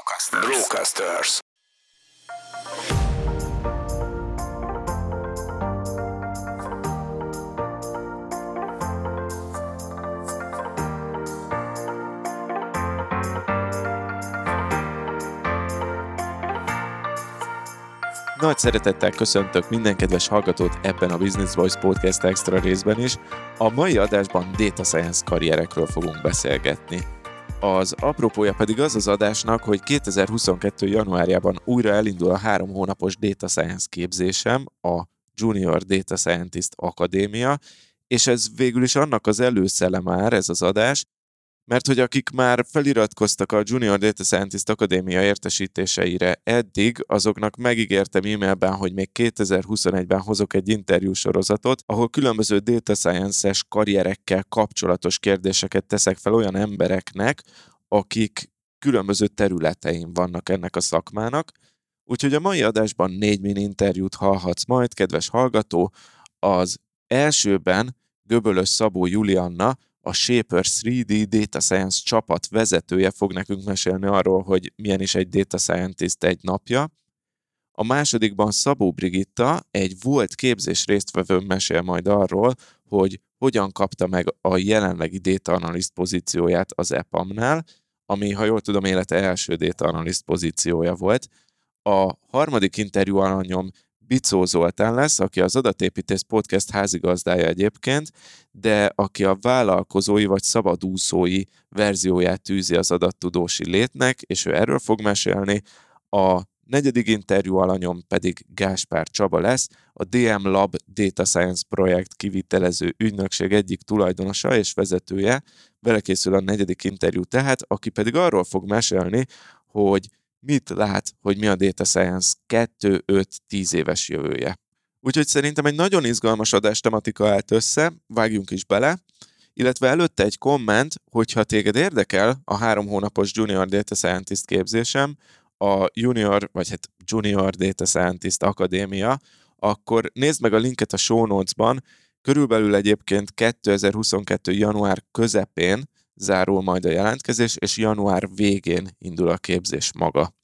Brocasters. Brocasters. Nagy szeretettel köszöntök minden kedves hallgatót ebben a Business Voice Podcast Extra részben is. A mai adásban Data Science karrierekről fogunk beszélgetni. Az apropója pedig az az adásnak, hogy 2022. januárjában újra elindul a három hónapos Data Science képzésem, a Junior Data Scientist Akadémia, és ez végül is annak az előszele már, ez az adás, mert hogy akik már feliratkoztak a Junior Data Scientist Akadémia értesítéseire eddig, azoknak megígértem e-mailben, hogy még 2021-ben hozok egy interjú sorozatot, ahol különböző data science-es karrierekkel kapcsolatos kérdéseket teszek fel olyan embereknek, akik különböző területein vannak ennek a szakmának. Úgyhogy a mai adásban négy mini interjút hallhatsz majd, kedves hallgató. Az elsőben Göbölös Szabó Julianna, a Shaper 3D Data Science csapat vezetője fog nekünk mesélni arról, hogy milyen is egy Data Scientist egy napja. A másodikban Szabó Brigitta, egy volt képzés résztvevő mesél majd arról, hogy hogyan kapta meg a jelenlegi Data Analyst pozícióját az EPAM-nál, ami, ha jól tudom, élete első Data Analyst pozíciója volt. A harmadik interjú alanyom Bicó Zoltán lesz, aki az Adatépítész Podcast házigazdája egyébként, de aki a vállalkozói vagy szabadúszói verzióját tűzi az adattudósi létnek, és ő erről fog mesélni. A negyedik interjú alanyom pedig Gáspár Csaba lesz, a DM Lab Data Science projekt kivitelező ügynökség egyik tulajdonosa és vezetője. Vele készül a negyedik interjú tehát, aki pedig arról fog mesélni, hogy mit lát, hogy mi a Data Science 2-5-10 éves jövője. Úgyhogy szerintem egy nagyon izgalmas adás tematika állt össze, vágjunk is bele, illetve előtte egy komment, hogyha téged érdekel a három hónapos Junior Data Scientist képzésem, a Junior, vagy hát Junior Data Scientist Akadémia, akkor nézd meg a linket a show notes-ban, körülbelül egyébként 2022. január közepén zárul majd a jelentkezés, és január végén indul a képzés maga.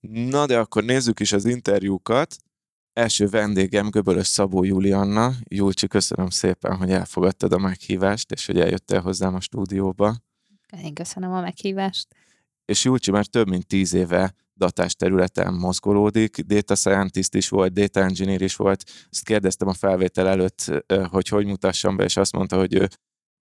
Na de akkor nézzük is az interjúkat. Első vendégem Göbölös Szabó Julianna. Julcsi, köszönöm szépen, hogy elfogadtad a meghívást, és hogy eljöttél hozzám a stúdióba. Én köszönöm a meghívást. És Julcsi már több mint tíz éve datás területen mozgolódik, data scientist is volt, data engineer is volt. Ezt kérdeztem a felvétel előtt, hogy hogy mutassam be, és azt mondta, hogy ő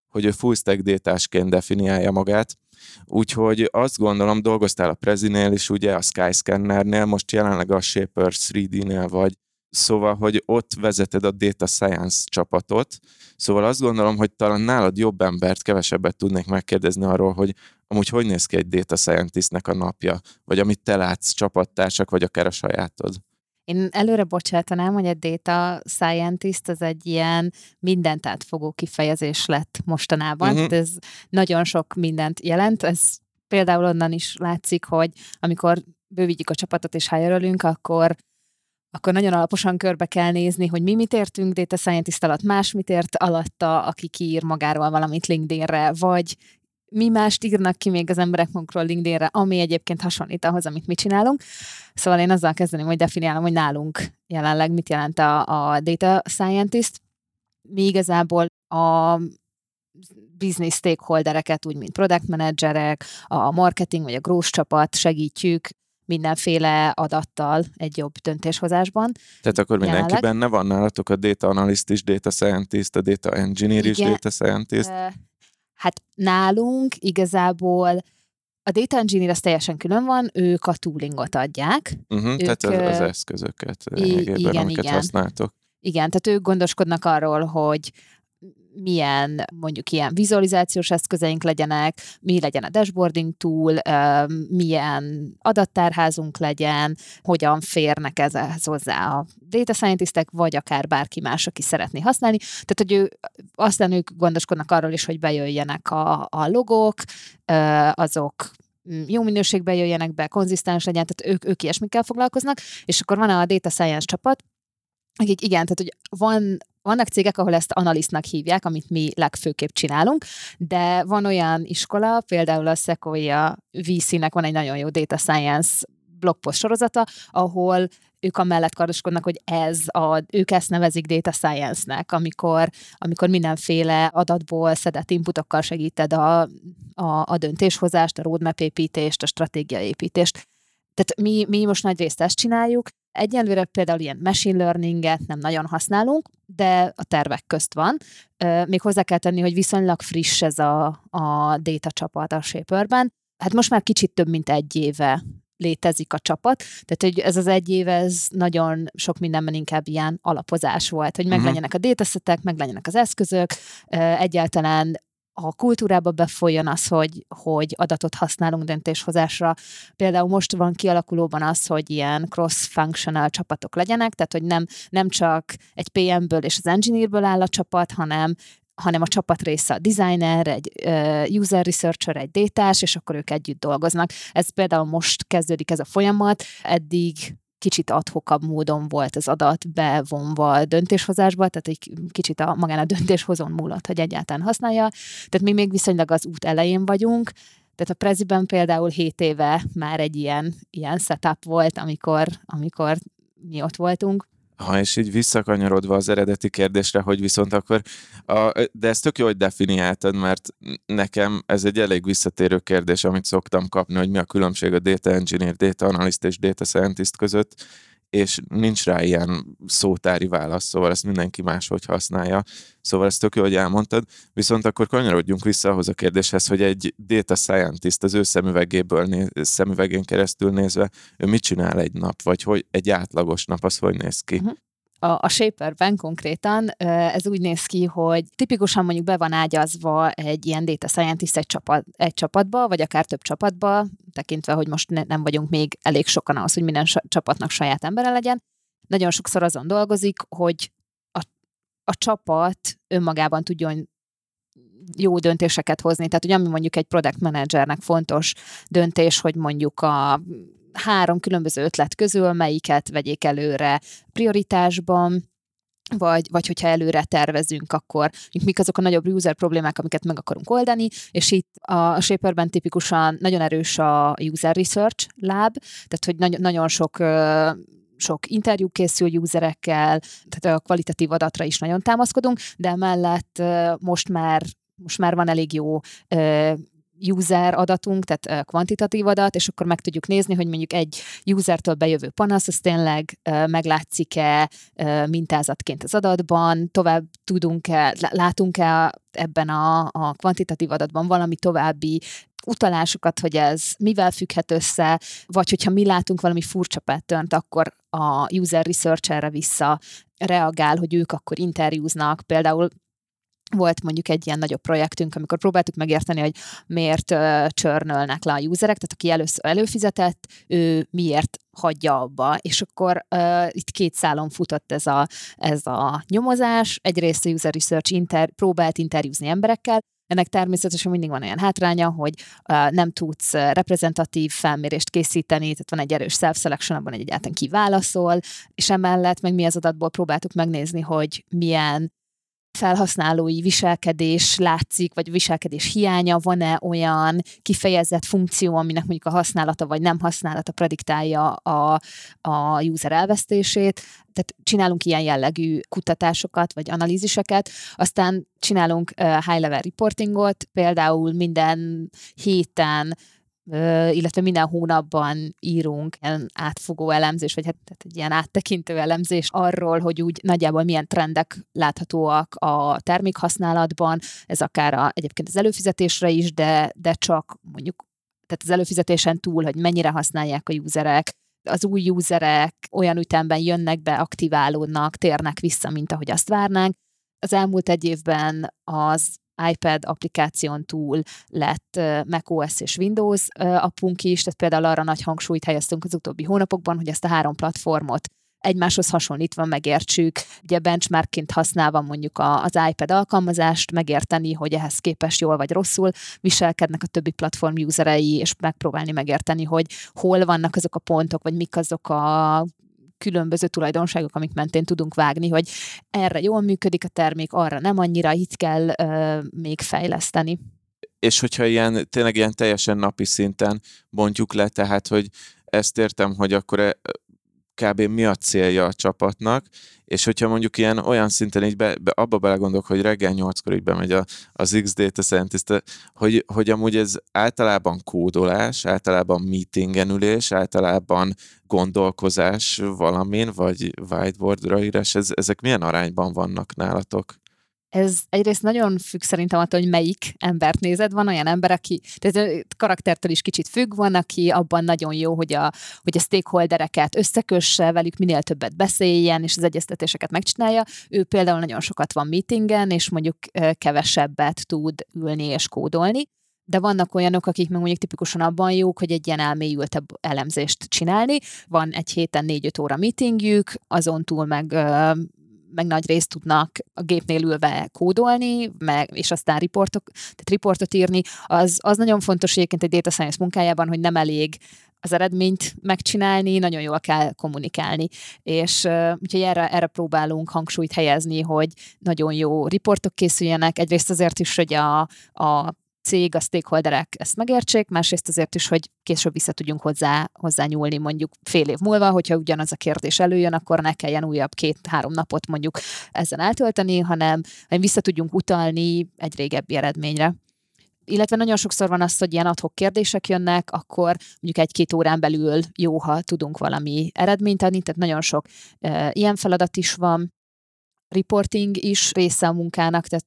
hogy ő full stack détásként definiálja magát. Úgyhogy azt gondolom, dolgoztál a Prezinél is, ugye a Skyscannernél, most jelenleg a Shaper 3D-nél vagy, Szóval, hogy ott vezeted a Data Science csapatot. Szóval azt gondolom, hogy talán nálad jobb embert, kevesebbet tudnék megkérdezni arról, hogy amúgy hogy néz ki egy Data Scientistnek a napja, vagy amit te látsz, csapattársak, vagy akár a sajátod. Én előre bocsátanám, hogy a data scientist az egy ilyen mindent átfogó kifejezés lett mostanában. Uh-huh. Ez nagyon sok mindent jelent. Ez például onnan is látszik, hogy amikor bővítjük a csapatot és hire akkor akkor nagyon alaposan körbe kell nézni, hogy mi mit értünk data scientist alatt, más mit ért alatta, aki kiír magáról valamit LinkedInre, vagy mi mást írnak ki még az emberek magunkról LinkedInre, ami egyébként hasonlít ahhoz, amit mi csinálunk. Szóval én azzal kezdeném, hogy definiálom, hogy nálunk jelenleg mit jelent a, a data scientist. Mi igazából a business stakeholdereket, úgy mint product managerek, a marketing vagy a growth csapat segítjük mindenféle adattal egy jobb döntéshozásban. Tehát akkor mindenki jelenleg. benne van nálatok, a data analyst is, data scientist, a data engineer is, data scientist? Hát nálunk igazából a data engineer az teljesen külön van, ők a toolingot adják. Uh-huh, ők, tehát az, az eszközöket, i- igen, amiket igen. használtok. Igen, tehát ők gondoskodnak arról, hogy milyen mondjuk ilyen vizualizációs eszközeink legyenek, mi legyen a dashboarding tool, milyen adattárházunk legyen, hogyan férnek ezhez hozzá a data scientistek, vagy akár bárki más, aki szeretné használni. Tehát, hogy ő, aztán ők gondoskodnak arról is, hogy bejöjjenek a, a logók, azok mm, jó minőségben jöjjenek be, konzisztens legyen, tehát ők, ők ilyesmikkel foglalkoznak, és akkor van a data science csapat, akik igen, tehát hogy van vannak cégek, ahol ezt analistnak hívják, amit mi legfőképp csinálunk, de van olyan iskola, például a Sequoia VC-nek van egy nagyon jó data science blogpost sorozata, ahol ők amellett kardoskodnak, hogy ez a, ők ezt nevezik data science-nek, amikor, amikor mindenféle adatból szedett inputokkal segíted a, a, a döntéshozást, a roadmap építést, a stratégiaépítést. Tehát mi, mi most nagy részt ezt csináljuk. Egyelőre például ilyen machine learninget nem nagyon használunk, de a tervek közt van. Még hozzá kell tenni, hogy viszonylag friss ez a, a data csapat a Shaperben. Hát most már kicsit több mint egy éve létezik a csapat. Tehát, hogy ez az egy év, ez nagyon sok mindenben inkább ilyen alapozás volt, hogy meglegyenek a datasetek, meglegyenek az eszközök, egyáltalán a kultúrába befolyjon az, hogy, hogy adatot használunk döntéshozásra. Például most van kialakulóban az, hogy ilyen cross-functional csapatok legyenek, tehát hogy nem, nem csak egy PM-ből és az engineerből áll a csapat, hanem hanem a csapat része a designer, egy user researcher, egy détás, és akkor ők együtt dolgoznak. Ez például most kezdődik ez a folyamat, eddig kicsit adhokabb módon volt az adat bevonva a döntéshozásba, tehát egy kicsit a, magán a döntéshozón múlott, hogy egyáltalán használja. Tehát mi még viszonylag az út elején vagyunk, tehát a Preziben például 7 éve már egy ilyen, ilyen setup volt, amikor, amikor mi ott voltunk. Ha és így visszakanyarodva az eredeti kérdésre, hogy viszont akkor, a, de ezt tök jó, hogy definiáltad, mert nekem ez egy elég visszatérő kérdés, amit szoktam kapni, hogy mi a különbség a data engineer, data analyst és data scientist között, és nincs rá ilyen szótári válasz, szóval ezt mindenki máshogy használja. Szóval ezt tök jó, hogy elmondtad. Viszont akkor kanyarodjunk vissza ahhoz a kérdéshez, hogy egy data scientist az ő szemüvegéből, néz, szemüvegén keresztül nézve, ő mit csinál egy nap, vagy hogy egy átlagos nap, az hogy néz ki? Uh-huh a, a Shaperben konkrétan ez úgy néz ki, hogy tipikusan mondjuk be van ágyazva egy ilyen data scientist egy, csapat, egy csapatba, vagy akár több csapatba, tekintve, hogy most ne, nem vagyunk még elég sokan ahhoz, hogy minden csapatnak saját embere legyen. Nagyon sokszor azon dolgozik, hogy a, a csapat önmagában tudjon jó döntéseket hozni. Tehát, hogy ami mondjuk egy product managernek fontos döntés, hogy mondjuk a három különböző ötlet közül melyiket vegyék előre prioritásban, vagy, vagy hogyha előre tervezünk, akkor mik azok a nagyobb user problémák, amiket meg akarunk oldani, és itt a Shaperben tipikusan nagyon erős a user research lab, tehát hogy nagyon, nagyon sok sok interjú készül userekkel, tehát a kvalitatív adatra is nagyon támaszkodunk, de emellett most már most már van elég jó user adatunk, tehát kvantitatív adat, és akkor meg tudjuk nézni, hogy mondjuk egy usertől bejövő panasz, az tényleg meglátszik-e mintázatként az adatban, tovább tudunk-e, látunk-e ebben a, a kvantitatív adatban valami további utalásokat, hogy ez mivel függhet össze, vagy hogyha mi látunk valami furcsa pattern akkor a user research erre vissza reagál, hogy ők akkor interjúznak, például volt mondjuk egy ilyen nagyobb projektünk, amikor próbáltuk megérteni, hogy miért uh, csörnölnek le a userek, tehát aki először előfizetett, ő miért hagyja abba, és akkor uh, itt két szálon futott ez a, ez a nyomozás, egyrészt a user research inter, próbált interjúzni emberekkel, ennek természetesen mindig van olyan hátránya, hogy uh, nem tudsz reprezentatív felmérést készíteni, tehát van egy erős self-selection, abban egy egyáltalán ki válaszol, és emellett meg mi az adatból próbáltuk megnézni, hogy milyen felhasználói viselkedés látszik, vagy viselkedés hiánya, van-e olyan kifejezett funkció, aminek mondjuk a használata vagy nem használata prediktálja a, a user elvesztését. Tehát csinálunk ilyen jellegű kutatásokat, vagy analíziseket, aztán csinálunk high-level reportingot, például minden héten illetve minden hónapban írunk ilyen átfogó elemzés, vagy hát egy ilyen áttekintő elemzés arról, hogy úgy nagyjából milyen trendek láthatóak a termékhasználatban, ez akár a, egyébként az előfizetésre is, de, de csak mondjuk tehát az előfizetésen túl, hogy mennyire használják a userek, az új userek olyan ütemben jönnek be, aktiválódnak, térnek vissza, mint ahogy azt várnánk. Az elmúlt egy évben az iPad applikáción túl lett macOS és Windows appunk is, tehát például arra nagy hangsúlyt helyeztünk az utóbbi hónapokban, hogy ezt a három platformot egymáshoz hasonlítva megértsük, ugye benchmarkként használva mondjuk az iPad alkalmazást, megérteni, hogy ehhez képest jól vagy rosszul viselkednek a többi platform userei, és megpróbálni megérteni, hogy hol vannak azok a pontok, vagy mik azok a különböző tulajdonságok, amik mentén tudunk vágni, hogy erre jól működik a termék, arra nem annyira, itt kell ö, még fejleszteni. És hogyha ilyen, tényleg ilyen teljesen napi szinten bontjuk le, tehát, hogy ezt értem, hogy akkor e, kb. mi a célja a csapatnak, és hogyha mondjuk ilyen olyan szinten így be, be, abba belegondolok, hogy reggel nyolckor így bemegy a, az X-Data Scientist, hogy, hogy amúgy ez általában kódolás, általában meetingenülés, általában gondolkozás valamin, vagy whiteboardra írás, ez, ezek milyen arányban vannak nálatok? Ez egyrészt nagyon függ szerintem attól, hogy melyik embert nézed. Van olyan ember, aki, tehát karaktertől is kicsit függ, van, aki abban nagyon jó, hogy a, hogy a stakeholdereket összekösse, velük minél többet beszéljen, és az egyeztetéseket megcsinálja. Ő például nagyon sokat van meetingen, és mondjuk kevesebbet tud ülni és kódolni de vannak olyanok, akik meg mondjuk tipikusan abban jók, hogy egy ilyen elmélyültebb elemzést csinálni. Van egy héten négy-öt óra meetingjük, azon túl meg meg nagy részt tudnak a gépnél ülve kódolni, meg, és aztán riportok, tehát riportot írni, az, az nagyon fontos egyébként egy data science munkájában, hogy nem elég az eredményt megcsinálni, nagyon jól kell kommunikálni. És uh, úgyhogy erre, erre próbálunk hangsúlyt helyezni, hogy nagyon jó riportok készüljenek, egyrészt azért is, hogy a, a cég, a stakeholderek ezt megértsék, másrészt azért is, hogy később vissza tudjunk hozzá, hozzá nyúlni mondjuk fél év múlva, hogyha ugyanaz a kérdés előjön, akkor ne kelljen újabb két-három napot mondjuk ezen eltölteni, hanem vissza tudjunk utalni egy régebbi eredményre. Illetve nagyon sokszor van az, hogy ilyen adhok kérdések jönnek, akkor mondjuk egy-két órán belül jó, ha tudunk valami eredményt adni, tehát nagyon sok e, ilyen feladat is van, reporting is része a munkának, tehát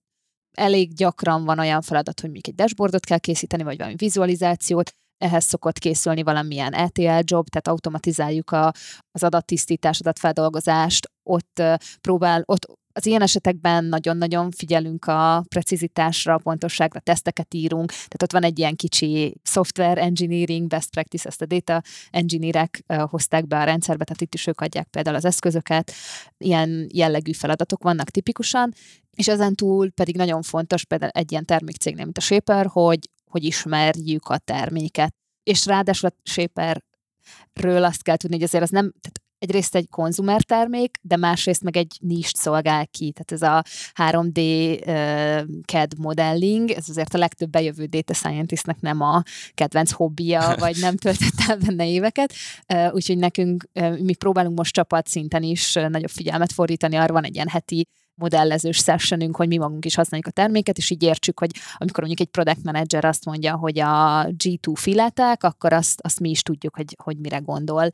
elég gyakran van olyan feladat, hogy még egy dashboardot kell készíteni, vagy valami vizualizációt, ehhez szokott készülni valamilyen ETL job, tehát automatizáljuk a, az adattisztítás, adatfeldolgozást, ott próbál, ott az ilyen esetekben nagyon-nagyon figyelünk a precizitásra, a pontosságra, teszteket írunk, tehát ott van egy ilyen kicsi software engineering best practice, ezt a data engineerek hozták be a rendszerbe, tehát itt is ők adják például az eszközöket, ilyen jellegű feladatok vannak tipikusan, és ezen túl pedig nagyon fontos például egy ilyen termékcégnél, mint a Shaper, hogy, hogy ismerjük a terméket. És ráadásul a Shaperről azt kell tudni, hogy azért az nem, tehát egyrészt egy konzumer termék, de másrészt meg egy nist szolgál ki. Tehát ez a 3D uh, CAD modelling, ez azért a legtöbb bejövő data scientistnek nem a kedvenc hobbija, vagy nem töltött el benne éveket. Uh, úgyhogy nekünk, uh, mi próbálunk most csapatszinten is uh, nagyobb figyelmet fordítani, arra van egy ilyen heti modellezős sessionünk, hogy mi magunk is használjuk a terméket, és így értsük, hogy amikor mondjuk egy product manager azt mondja, hogy a G2 filetek, akkor azt, azt mi is tudjuk, hogy, hogy mire gondol.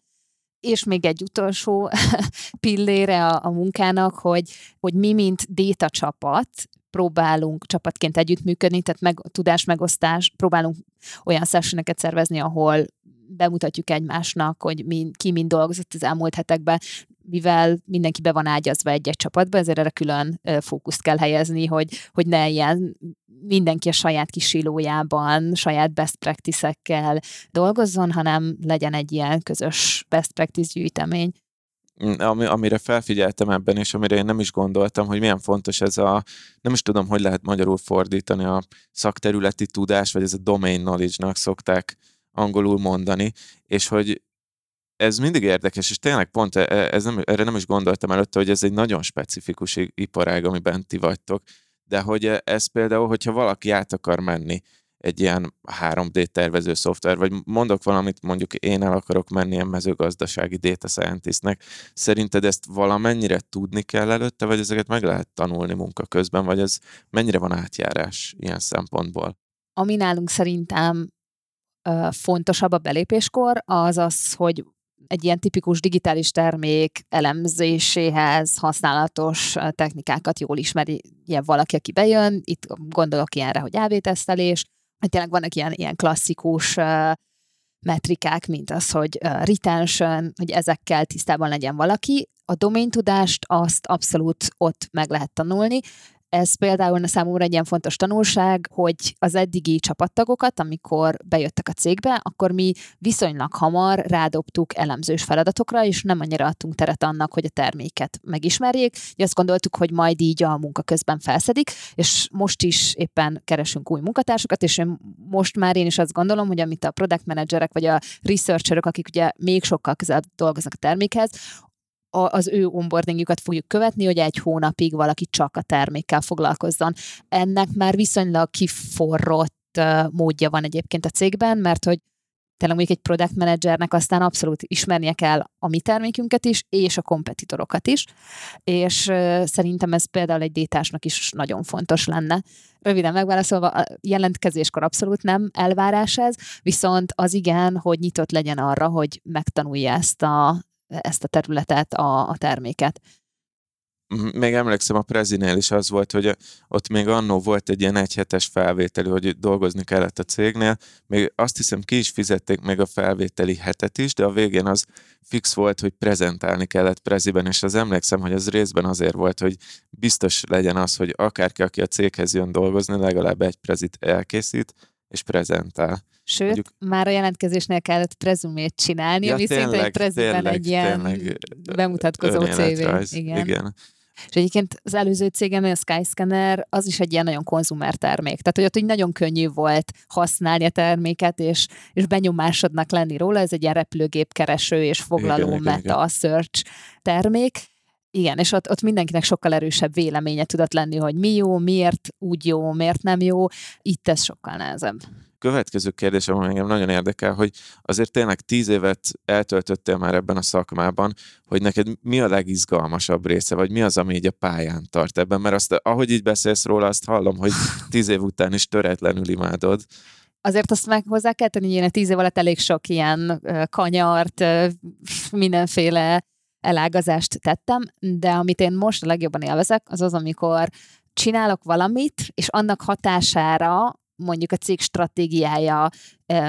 És még egy utolsó pillére a, a munkának, hogy, hogy mi, mint data csapat, próbálunk csapatként együttműködni, tehát meg, tudás megosztás, próbálunk olyan sessioneket szervezni, ahol bemutatjuk egymásnak, hogy mi, ki mind dolgozott az elmúlt hetekben, mivel mindenki be van ágyazva egy-egy csapatba, ezért erre külön fókuszt kell helyezni, hogy, hogy ne ilyen mindenki a saját kis silójában, saját best practice-ekkel dolgozzon, hanem legyen egy ilyen közös best practice gyűjtemény. Mm, ami, amire felfigyeltem ebben, és amire én nem is gondoltam, hogy milyen fontos ez a, nem is tudom, hogy lehet magyarul fordítani a szakterületi tudás, vagy ez a domain knowledge-nak szokták angolul mondani, és hogy ez mindig érdekes, és tényleg pont e, e, ez nem, erre nem is gondoltam előtte, hogy ez egy nagyon specifikus iparág, amiben ti vagytok, de hogy e, ez például, hogyha valaki át akar menni egy ilyen 3D tervező szoftver, vagy mondok valamit, mondjuk én el akarok menni ilyen mezőgazdasági data scientistnek, szerinted ezt valamennyire tudni kell előtte, vagy ezeket meg lehet tanulni munka közben, vagy ez mennyire van átjárás ilyen szempontból? Ami nálunk szerintem fontosabb a belépéskor, az az, hogy egy ilyen tipikus digitális termék elemzéséhez használatos technikákat jól ismeri ilyen valaki, aki bejön. Itt gondolok ilyenre, hogy AB-tesztelés, tényleg vannak ilyen, ilyen klasszikus metrikák, mint az, hogy retention, hogy ezekkel tisztában legyen valaki. A domain tudást azt abszolút ott meg lehet tanulni, ez például a számomra egy ilyen fontos tanulság, hogy az eddigi csapattagokat, amikor bejöttek a cégbe, akkor mi viszonylag hamar rádobtuk elemzős feladatokra, és nem annyira adtunk teret annak, hogy a terméket megismerjék. Ugye azt gondoltuk, hogy majd így a munka közben felszedik, és most is éppen keresünk új munkatársakat, és én most már én is azt gondolom, hogy amit a product managerek vagy a researcherek, akik ugye még sokkal közelebb dolgoznak a termékhez, az ő onboardingjukat fogjuk követni, hogy egy hónapig valaki csak a termékkel foglalkozzon. Ennek már viszonylag kiforrott módja van egyébként a cégben, mert hogy tényleg mondjuk egy product managernek aztán abszolút ismernie kell a mi termékünket is, és a kompetitorokat is, és szerintem ez például egy détásnak is nagyon fontos lenne. Röviden megválaszolva, a jelentkezéskor abszolút nem elvárás ez, viszont az igen, hogy nyitott legyen arra, hogy megtanulja ezt a, ezt a területet, a, a terméket. Még emlékszem, a Prezinél is az volt, hogy ott még annó volt egy ilyen egyhetes felvételi, hogy dolgozni kellett a cégnél. Még azt hiszem, ki is fizették még a felvételi hetet is, de a végén az fix volt, hogy prezentálni kellett Preziben, és az emlékszem, hogy az részben azért volt, hogy biztos legyen az, hogy akárki, aki a céghez jön dolgozni, legalább egy prezit elkészít, és prezentál. Sőt, Mondjuk, már a jelentkezésnél kellett prezumét csinálni, ja, ami szinte egy preziben egy ilyen tényleg, bemutatkozó CV. Igen. igen. És egyébként az előző cégem, a Skyscanner, az is egy ilyen nagyon konzumer termék. Tehát, hogy ott így nagyon könnyű volt használni a terméket, és, és benyomásodnak lenni róla. Ez egy ilyen repülőgép kereső és foglaló igen, meta igen, igen. search termék. Igen, és ott, ott mindenkinek sokkal erősebb véleménye tudott lenni, hogy mi jó, miért úgy jó, miért nem jó. Itt ez sokkal nehezebb következő kérdés, ami engem nagyon érdekel, hogy azért tényleg tíz évet eltöltöttél már ebben a szakmában, hogy neked mi a legizgalmasabb része, vagy mi az, ami így a pályán tart ebben, mert azt, ahogy így beszélsz róla, azt hallom, hogy tíz év után is töretlenül imádod. Azért azt meg hozzá kell tenni, hogy én a tíz év alatt elég sok ilyen kanyart, mindenféle elágazást tettem, de amit én most a legjobban élvezek, az az, amikor csinálok valamit, és annak hatására mondjuk a cég stratégiája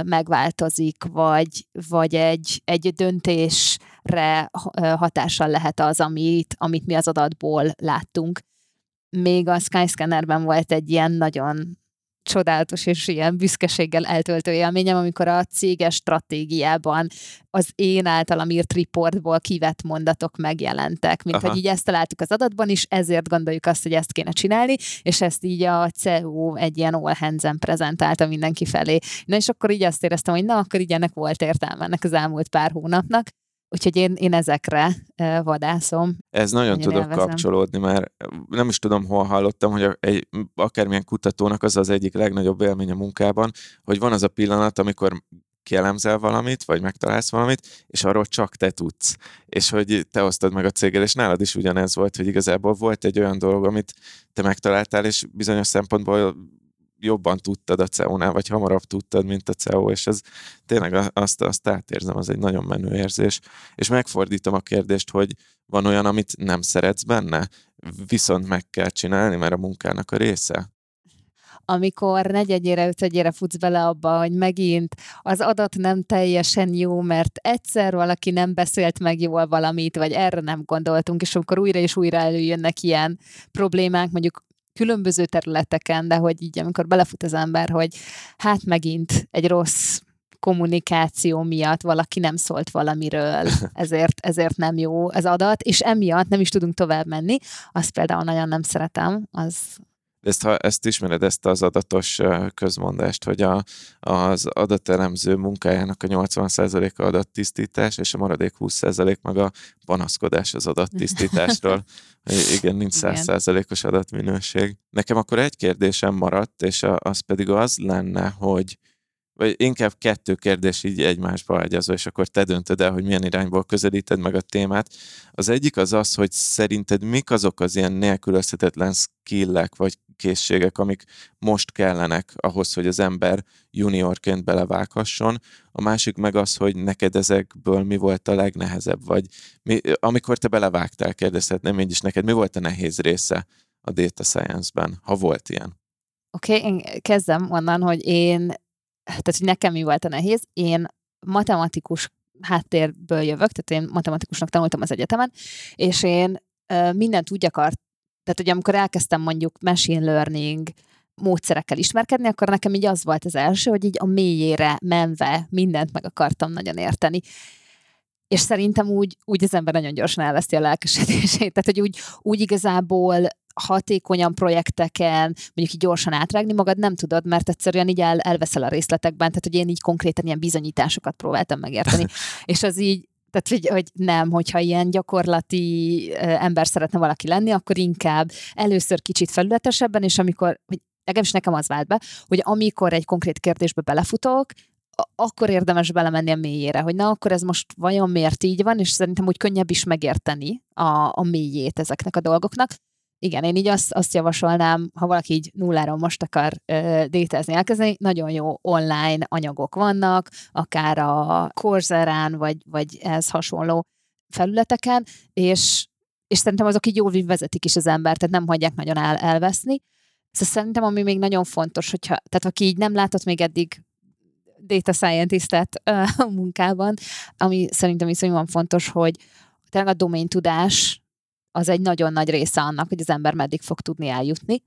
megváltozik, vagy, vagy egy, egy döntésre hatással lehet az, amit, amit mi az adatból láttunk. Még a Skyscannerben volt egy ilyen nagyon csodálatos és ilyen büszkeséggel eltöltő élményem, amikor a céges stratégiában az én általam írt riportból kivett mondatok megjelentek, mint Aha. hogy így ezt találtuk az adatban is, ezért gondoljuk azt, hogy ezt kéne csinálni, és ezt így a CEO egy ilyen all hands prezentálta mindenki felé. Na és akkor így azt éreztem, hogy na, akkor így ennek volt értelme ennek az elmúlt pár hónapnak. Úgyhogy én, én ezekre vadászom. Ez nagyon tudok élvezem. kapcsolódni, mert nem is tudom, hol hallottam, hogy egy, akármilyen kutatónak az az egyik legnagyobb élmény a munkában, hogy van az a pillanat, amikor kielemzel valamit, vagy megtalálsz valamit, és arról csak te tudsz. És hogy te osztod meg a céged, és nálad is ugyanez volt, hogy igazából volt egy olyan dolog, amit te megtaláltál, és bizonyos szempontból jobban tudtad a CEO-nál, vagy hamarabb tudtad, mint a CEO, és ez tényleg azt, azt átérzem, az egy nagyon menő érzés. És megfordítom a kérdést, hogy van olyan, amit nem szeretsz benne, viszont meg kell csinálni, mert a munkának a része? amikor negyedjére, ötödjére futsz bele abba, hogy megint az adat nem teljesen jó, mert egyszer valaki nem beszélt meg jól valamit, vagy erre nem gondoltunk, és akkor újra és újra előjönnek ilyen problémák, mondjuk különböző területeken, de hogy így amikor belefut az ember, hogy hát megint egy rossz kommunikáció miatt valaki nem szólt valamiről, ezért, ezért nem jó az adat, és emiatt nem is tudunk tovább menni. Azt például nagyon nem szeretem, az, ezt, ha ezt ismered, ezt az adatos közmondást, hogy a, az adatelemző munkájának a 80%-a adattisztítás, és a maradék 20% meg a panaszkodás az adattisztításról. Igen, nincs 100%-os adatminőség. Nekem akkor egy kérdésem maradt, és az pedig az lenne, hogy vagy inkább kettő kérdés így egymásba ágyazva, és akkor te döntöd el, hogy milyen irányból közelíted meg a témát. Az egyik az az, hogy szerinted mik azok az ilyen nélkülözhetetlen skillek, vagy készségek, amik most kellenek ahhoz, hogy az ember juniorként belevághasson. A másik meg az, hogy neked ezekből mi volt a legnehezebb, vagy mi, amikor te belevágtál, kérdezhetném én is neked, mi volt a nehéz része a data science-ben, ha volt ilyen? Oké, okay, én kezdem onnan, hogy én, tehát hogy nekem mi volt a nehéz, én matematikus háttérből jövök, tehát én matematikusnak tanultam az egyetemen, és én mindent úgy akart, tehát, hogy amikor elkezdtem mondjuk machine learning módszerekkel ismerkedni, akkor nekem így az volt az első, hogy így a mélyére menve mindent meg akartam nagyon érteni. És szerintem úgy, úgy az ember nagyon gyorsan elveszti a lelkesedését. Tehát, hogy úgy, úgy igazából hatékonyan projekteken, mondjuk így gyorsan átrágni magad nem tudod, mert egyszerűen így el, elveszel a részletekben, tehát hogy én így konkrétan ilyen bizonyításokat próbáltam megérteni. és az így Tehát, hogy, hogy nem, hogyha ilyen gyakorlati ember szeretne valaki lenni, akkor inkább először kicsit felületesebben, és amikor, hogy legalábbis nekem az vált be, hogy amikor egy konkrét kérdésbe belefutok, akkor érdemes belemenni a mélyére, hogy na, akkor ez most vajon miért így van, és szerintem úgy könnyebb is megérteni a, a mélyét ezeknek a dolgoknak. Igen, én így azt, azt javasolnám, ha valaki így nulláról most akar uh, détezni, elkezdeni, nagyon jó online anyagok vannak, akár a Coursera-n, vagy, vagy ez hasonló felületeken, és, és szerintem azok így jól vezetik is az embert, tehát nem hagyják nagyon el, elveszni. Szóval szerintem, ami még nagyon fontos, hogyha, tehát aki így nem látott még eddig data scientist-et a munkában, ami szerintem viszonylag fontos, hogy tényleg a domain tudás az egy nagyon nagy része annak, hogy az ember meddig fog tudni eljutni.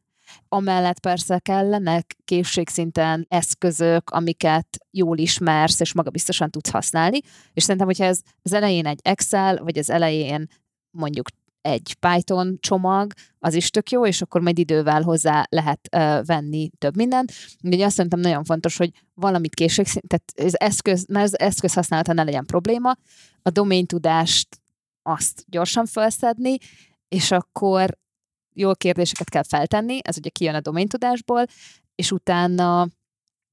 Amellett persze kellenek készségszinten eszközök, amiket jól ismersz, és magabiztosan tudsz használni. És szerintem, hogyha ez az elején egy Excel, vagy az elején mondjuk egy Python csomag, az is tök jó, és akkor majd idővel hozzá lehet uh, venni több mindent. Ugye azt szerintem nagyon fontos, hogy valamit készség, tehát az eszköz, mert az eszköz használata ne legyen probléma, a domain tudást azt gyorsan felszedni, és akkor jó kérdéseket kell feltenni, ez ugye kijön a domain tudásból, és utána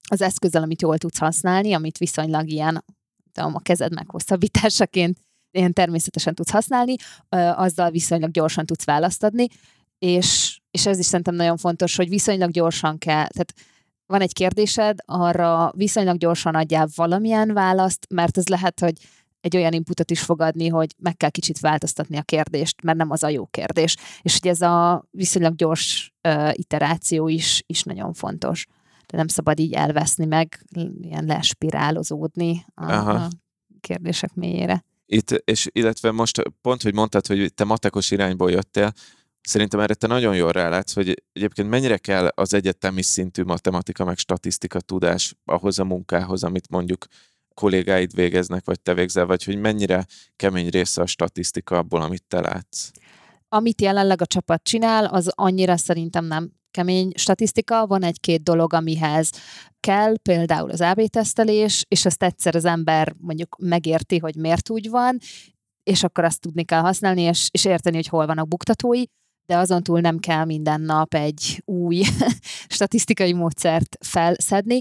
az eszközzel, amit jól tudsz használni, amit viszonylag ilyen tudom, a kezed meghosszabbításaként ilyen természetesen tudsz használni, azzal viszonylag gyorsan tudsz választ adni, és, és ez is szerintem nagyon fontos, hogy viszonylag gyorsan kell, tehát van egy kérdésed, arra viszonylag gyorsan adjál valamilyen választ, mert ez lehet, hogy egy olyan inputot is fogadni, hogy meg kell kicsit változtatni a kérdést, mert nem az a jó kérdés. És hogy ez a viszonylag gyors uh, iteráció is, is nagyon fontos. De nem szabad így elveszni meg, ilyen lespirálozódni a, a kérdések mélyére. Itt, és illetve most pont, hogy mondtad, hogy te matekos irányból jöttél, Szerintem erre te nagyon jól rálátsz, hogy egyébként mennyire kell az egyetemi szintű matematika meg statisztika tudás ahhoz a munkához, amit mondjuk kollégáid végeznek, vagy te végzel, vagy hogy mennyire kemény része a statisztika abból, amit te látsz? Amit jelenleg a csapat csinál, az annyira szerintem nem kemény statisztika, van egy-két dolog, amihez kell, például az AB tesztelés, és azt egyszer az ember mondjuk megérti, hogy miért úgy van, és akkor azt tudni kell használni, és, és érteni, hogy hol vannak buktatói, de azon túl nem kell minden nap egy új statisztikai módszert felszedni,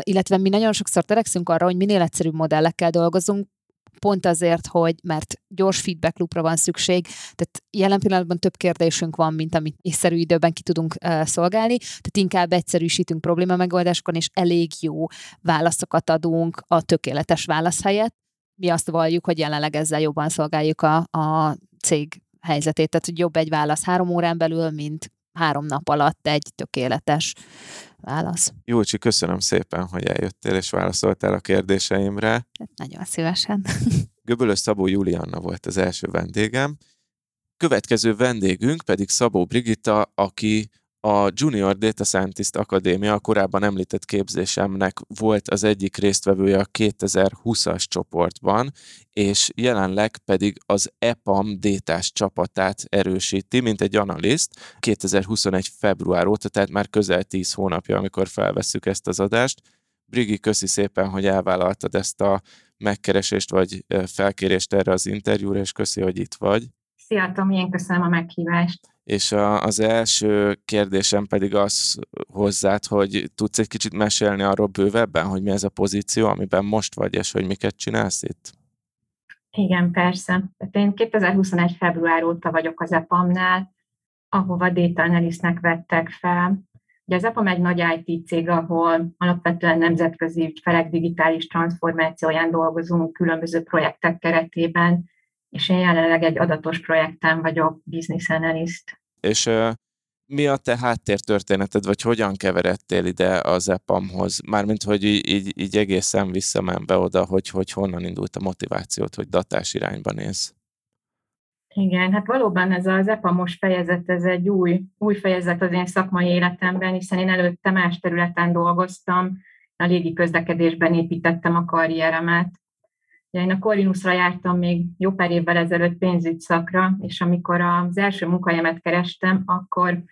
illetve mi nagyon sokszor törekszünk arra, hogy minél egyszerűbb modellekkel dolgozunk, pont azért, hogy mert gyors feedback loopra van szükség, tehát jelen pillanatban több kérdésünk van, mint amit észszerű időben ki tudunk uh, szolgálni, tehát inkább egyszerűsítünk probléma megoldásokon, és elég jó válaszokat adunk a tökéletes válasz helyett. Mi azt valljuk, hogy jelenleg ezzel jobban szolgáljuk a, a cég helyzetét, tehát hogy jobb egy válasz három órán belül, mint három nap alatt egy tökéletes válasz. Júlcsi, köszönöm szépen, hogy eljöttél és válaszoltál a kérdéseimre. Hát nagyon szívesen. Göbölös Szabó Julianna volt az első vendégem. Következő vendégünk pedig Szabó Brigitta, aki a Junior Data Scientist Akadémia, a korábban említett képzésemnek volt az egyik résztvevője a 2020-as csoportban, és jelenleg pedig az EPAM détás csapatát erősíti, mint egy analiszt 2021. február óta, tehát már közel 10 hónapja, amikor felvesszük ezt az adást. Brigi, köszi szépen, hogy elvállaltad ezt a megkeresést vagy felkérést erre az interjúra, és köszi, hogy itt vagy. Szia, Tomi, én köszönöm a meghívást. És a, az első kérdésem pedig az hozzád, hogy tudsz egy kicsit mesélni arról bővebben, hogy mi ez a pozíció, amiben most vagy, és hogy miket csinálsz itt? Igen, persze. Tehát én 2021. február óta vagyok az EPAM-nál, ahova data analystnek vettek fel. Ugye az EPAM egy nagy IT cég, ahol alapvetően nemzetközi ügyfelek digitális transformációján dolgozunk különböző projektek keretében, és én jelenleg egy adatos projekten vagyok business analyst. És uh, mi a te háttértörténeted, vagy hogyan keveredtél ide az EPAM-hoz? Mármint, hogy így, így, így egészen visszamenve oda, hogy, hogy honnan indult a motivációt, hogy datás irányba néz. Igen, hát valóban ez az EPAMos fejezet, ez egy új, új fejezet az én szakmai életemben, hiszen én előtte más területen dolgoztam, a légi közlekedésben építettem a karrieremet, én a Corvinusra jártam még jó pár évvel ezelőtt pénzügy szakra, és amikor az első munkahelyemet kerestem, akkor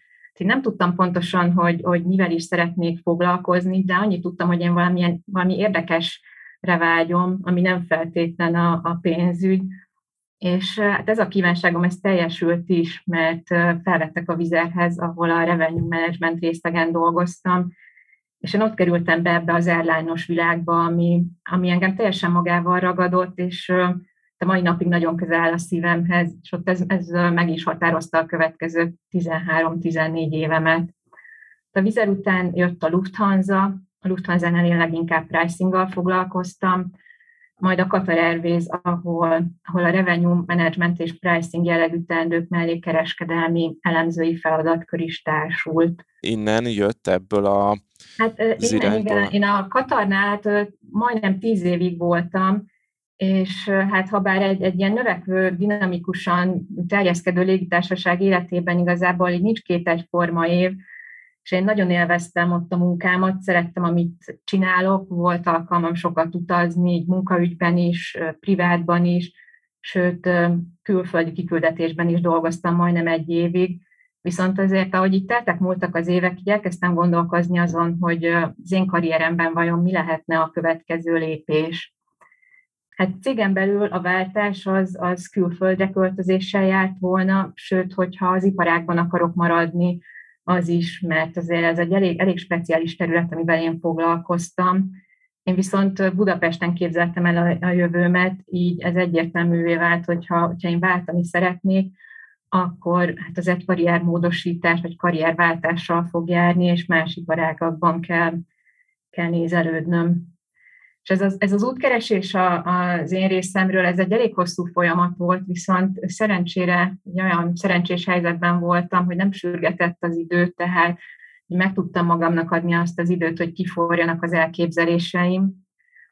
én nem tudtam pontosan, hogy, hogy mivel is szeretnék foglalkozni, de annyit tudtam, hogy én valamilyen, valami érdekes vágyom, ami nem feltétlen a, a pénzügy, és hát ez a kívánságom, ez teljesült is, mert felvettek a vizerhez, ahol a revenue management részlegen dolgoztam, és én ott kerültem be ebbe az airline világba, ami, ami engem teljesen magával ragadott, és a mai napig nagyon közel áll a szívemhez, és ott ez, ez meg is határozta a következő 13-14 évemet. A vizer után jött a Lufthansa, a Lufthansa-nál én leginkább pricing foglalkoztam, majd a Qatar Airways, ahol, ahol a revenue management és pricing jellegű teendők mellé kereskedelmi elemzői feladatkör is társult. Innen jött ebből a Hát igen, igen, én a Katarnál hát, majdnem tíz évig voltam, és hát ha bár egy, egy ilyen növekvő, dinamikusan terjeszkedő légitársaság életében igazából így nincs két egyforma év, és én nagyon élveztem ott a munkámat, szerettem, amit csinálok, volt alkalmam sokat utazni, így munkaügyben is, privátban is, sőt, külföldi kiküldetésben is dolgoztam majdnem egy évig, viszont azért, ahogy itt teltek múltak az évek, így elkezdtem gondolkozni azon, hogy az én karrieremben vajon mi lehetne a következő lépés. Hát cégen belül a váltás az, az külföldre költözéssel járt volna, sőt, hogyha az iparágban akarok maradni, az is, mert azért ez egy elég, elég speciális terület, amivel én foglalkoztam. Én viszont Budapesten képzeltem el a, a jövőmet, így ez egyértelművé vált, hogyha, hogyha én váltani szeretnék, akkor hát az egy karriermódosítás vagy karrierváltással fog járni, és más iparágakban kell, kell nézelődnöm. És ez az, ez az útkeresés a, az én részemről, ez egy elég hosszú folyamat volt, viszont szerencsére olyan szerencsés helyzetben voltam, hogy nem sürgetett az idő, tehát meg tudtam magamnak adni azt az időt, hogy kiforjanak az elképzeléseim.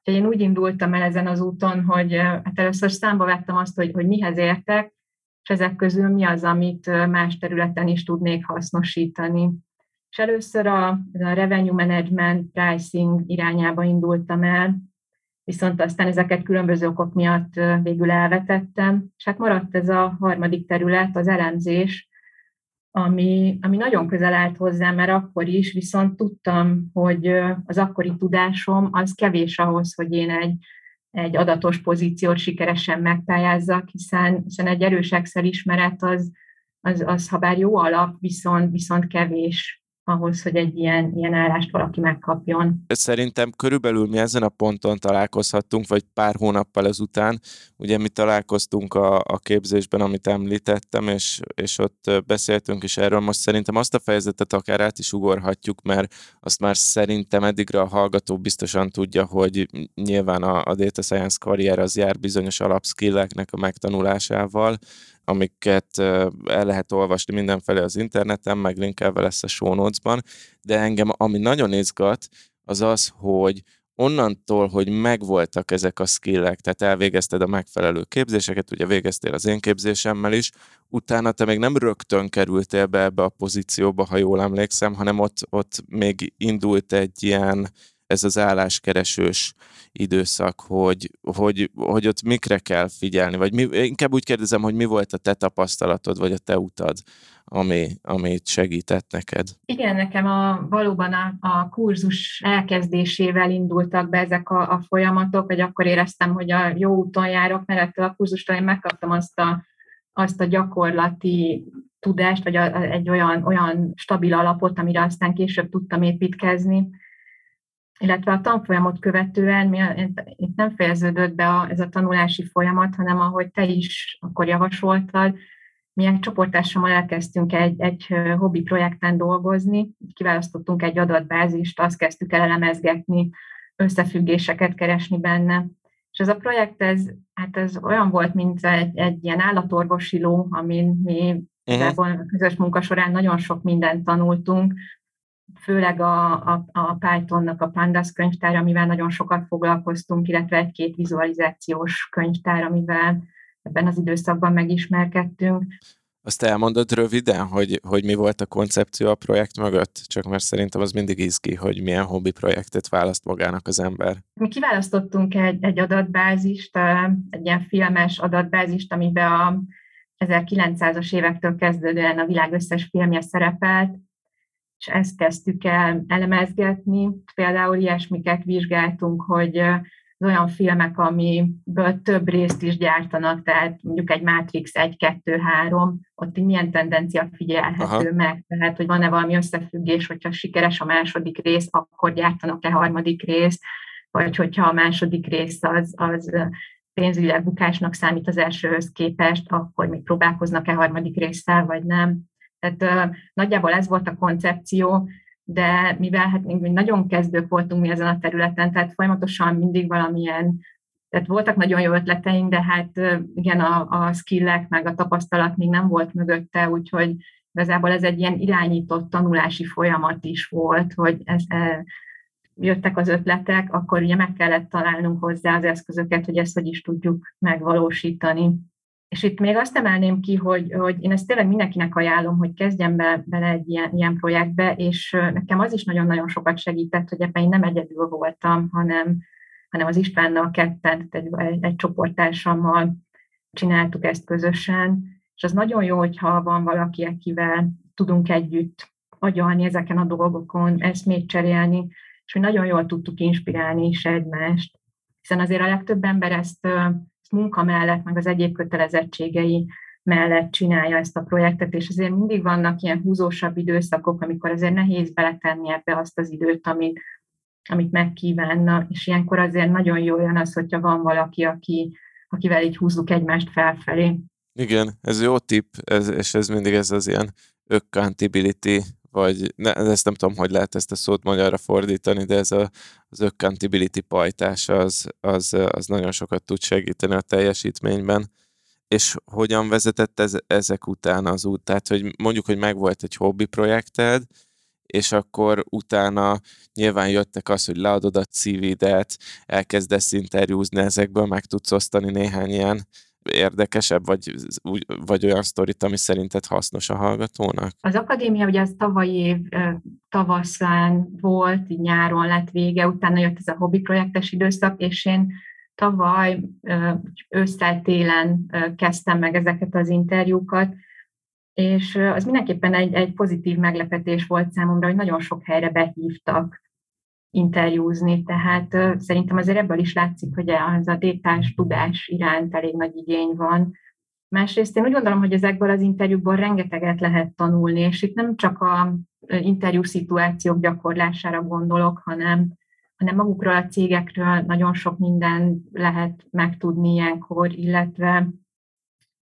Én úgy indultam el ezen az úton, hogy hát először számba vettem azt, hogy, hogy mihez értek, és ezek közül mi az, amit más területen is tudnék hasznosítani. És először a, a revenue management, pricing irányába indultam el, viszont aztán ezeket különböző okok miatt végül elvetettem, és hát maradt ez a harmadik terület, az elemzés, ami, ami nagyon közel állt hozzám, mert akkor is, viszont tudtam, hogy az akkori tudásom az kevés ahhoz, hogy én egy, egy adatos pozíciót sikeresen megpályázzak, hiszen, hiszen egy erős Excel ismeret az, az, az, ha bár jó alap, viszont, viszont kevés ahhoz, hogy egy ilyen, ilyen állást valaki megkapjon. Szerintem körülbelül mi ezen a ponton találkozhattunk, vagy pár hónappal ezután. Ugye mi találkoztunk a, a képzésben, amit említettem, és, és ott beszéltünk is erről. Most szerintem azt a fejezetet akár át is ugorhatjuk, mert azt már szerintem eddigre a hallgató biztosan tudja, hogy nyilván a, a data science karrier az jár bizonyos alapskilleknek a megtanulásával, amiket el lehet olvasni mindenfelé az interneten, meg linkelve lesz a show notes-ban, de engem ami nagyon izgat, az az, hogy onnantól, hogy megvoltak ezek a skillek, tehát elvégezted a megfelelő képzéseket, ugye végeztél az én képzésemmel is, utána te még nem rögtön kerültél be ebbe a pozícióba, ha jól emlékszem, hanem ott, ott még indult egy ilyen ez az álláskeresős időszak, hogy, hogy, hogy ott mikre kell figyelni, vagy mi, inkább úgy kérdezem, hogy mi volt a te tapasztalatod, vagy a te utad, ami, amit segített neked? Igen, nekem a, valóban a, a kurzus elkezdésével indultak be ezek a, a folyamatok, vagy akkor éreztem, hogy a jó úton járok, mert ettől a kurzustól én megkaptam azt a, azt a gyakorlati tudást, vagy a, egy olyan, olyan stabil alapot, amire aztán később tudtam építkezni, illetve a tanfolyamot követően mi, itt nem fejeződött be a, ez a tanulási folyamat, hanem ahogy te is akkor javasoltad, mi egy csoportásommal elkezdtünk egy, egy hobbi projekten dolgozni, kiválasztottunk egy adatbázist, azt kezdtük el elemezgetni, összefüggéseket keresni benne. És ez a projekt, ez, hát ez olyan volt, mint egy, egy ilyen állatorvosi ló, amin mi uh-huh. a közös munka során nagyon sok mindent tanultunk, főleg a, a, a Pythonnak a Pandas könyvtár, amivel nagyon sokat foglalkoztunk, illetve egy-két vizualizációs könyvtár, amivel ebben az időszakban megismerkedtünk. Azt elmondod röviden, hogy, hogy mi volt a koncepció a projekt mögött? Csak mert szerintem az mindig izgi, hogy milyen hobbi projektet választ magának az ember. Mi kiválasztottunk egy, egy adatbázist, egy ilyen filmes adatbázist, amiben a 1900-as évektől kezdődően a világ összes filmje szerepelt, és ezt kezdtük el elemezgetni. Például ilyesmiket vizsgáltunk, hogy az olyan filmek, amiből több részt is gyártanak, tehát mondjuk egy Matrix 1, 2, 3, ott milyen tendencia figyelhető Aha. meg, tehát hogy van-e valami összefüggés, hogyha sikeres a második rész, akkor gyártanak-e harmadik részt, vagy hogyha a második rész az, az pénzügyileg bukásnak számít az elsőhöz képest, akkor még próbálkoznak-e harmadik résszel, vagy nem. Tehát nagyjából ez volt a koncepció, de mivel hát még nagyon kezdők voltunk mi ezen a területen, tehát folyamatosan mindig valamilyen, tehát voltak nagyon jó ötleteink, de hát igen, a, a skillek meg a tapasztalat még nem volt mögötte, úgyhogy igazából ez egy ilyen irányított tanulási folyamat is volt, hogy ez, e, jöttek az ötletek, akkor ugye meg kellett találnunk hozzá az eszközöket, hogy ezt hogy is tudjuk megvalósítani. És itt még azt emelném ki, hogy, hogy én ezt tényleg mindenkinek ajánlom, hogy kezdjen be, bele egy ilyen, ilyen projektbe, és nekem az is nagyon-nagyon sokat segített, hogy ebben én nem egyedül voltam, hanem, hanem az Istvánnal ketten, egy, egy, egy csoporttársammal csináltuk ezt közösen, és az nagyon jó, hogyha van valaki, akivel tudunk együtt agyalni ezeken a dolgokon, még cserélni, és mi nagyon jól tudtuk inspirálni is egymást, hiszen azért a legtöbb ember ezt munka mellett, meg az egyéb kötelezettségei mellett csinálja ezt a projektet, és azért mindig vannak ilyen húzósabb időszakok, amikor azért nehéz beletenni ebbe azt az időt, amit, amit megkívánna, és ilyenkor azért nagyon jó jön az, hogyha van valaki, aki, akivel így húzzuk egymást felfelé. Igen, ez jó tipp, ez, és ez mindig ez az ilyen accountability vagy ne, ezt nem tudom, hogy lehet ezt a szót magyarra fordítani, de ez a, az accountability pajtás az, az, az nagyon sokat tud segíteni a teljesítményben. És hogyan vezetett ez, ezek után az út? Tehát, hogy mondjuk, hogy megvolt egy hobbi projekted, és akkor utána nyilván jöttek az, hogy leadod a CV-det, elkezdesz interjúzni ezekből, meg tudsz osztani néhány ilyen érdekesebb, vagy, vagy olyan sztorit, ami szerinted hasznos a hallgatónak? Az akadémia ugye az tavalyi év tavaszán volt, nyáron lett vége, utána jött ez a hobbi projektes időszak, és én tavaly ősszel-télen kezdtem meg ezeket az interjúkat, és az mindenképpen egy, egy pozitív meglepetés volt számomra, hogy nagyon sok helyre behívtak interjúzni, tehát szerintem azért ebből is látszik, hogy az a détás tudás iránt elég nagy igény van. Másrészt én úgy gondolom, hogy ezekből az interjúkból rengeteget lehet tanulni, és itt nem csak a interjú szituációk gyakorlására gondolok, hanem, hanem magukról a cégekről nagyon sok minden lehet megtudni ilyenkor, illetve,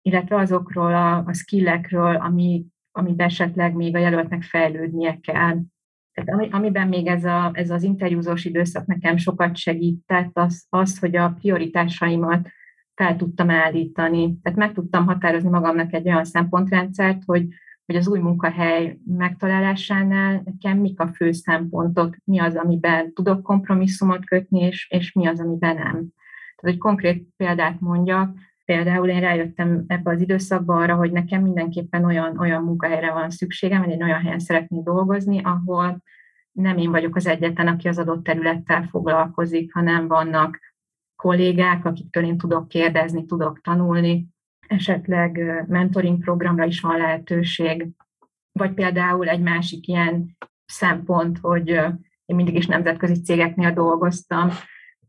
illetve azokról a, a skillekről, ami, amiben esetleg még a jelöltnek fejlődnie kell. Tehát ami, amiben még ez, a, ez az interjúzós időszak nekem sokat segített, az, az, hogy a prioritásaimat fel tudtam állítani. Tehát meg tudtam határozni magamnak egy olyan szempontrendszert, hogy, hogy az új munkahely megtalálásánál nekem mik a fő szempontok, mi az, amiben tudok kompromisszumot kötni, és, és mi az, amiben nem. Tehát, hogy konkrét példát mondjak, Például én rájöttem ebbe az időszakba arra, hogy nekem mindenképpen olyan, olyan munkahelyre van szükségem, hogy egy olyan helyen szeretnék dolgozni, ahol nem én vagyok az egyetlen, aki az adott területtel foglalkozik, hanem vannak kollégák, akiktől én tudok kérdezni, tudok tanulni, esetleg mentoring programra is van lehetőség, vagy például egy másik ilyen szempont, hogy én mindig is nemzetközi cégeknél dolgoztam,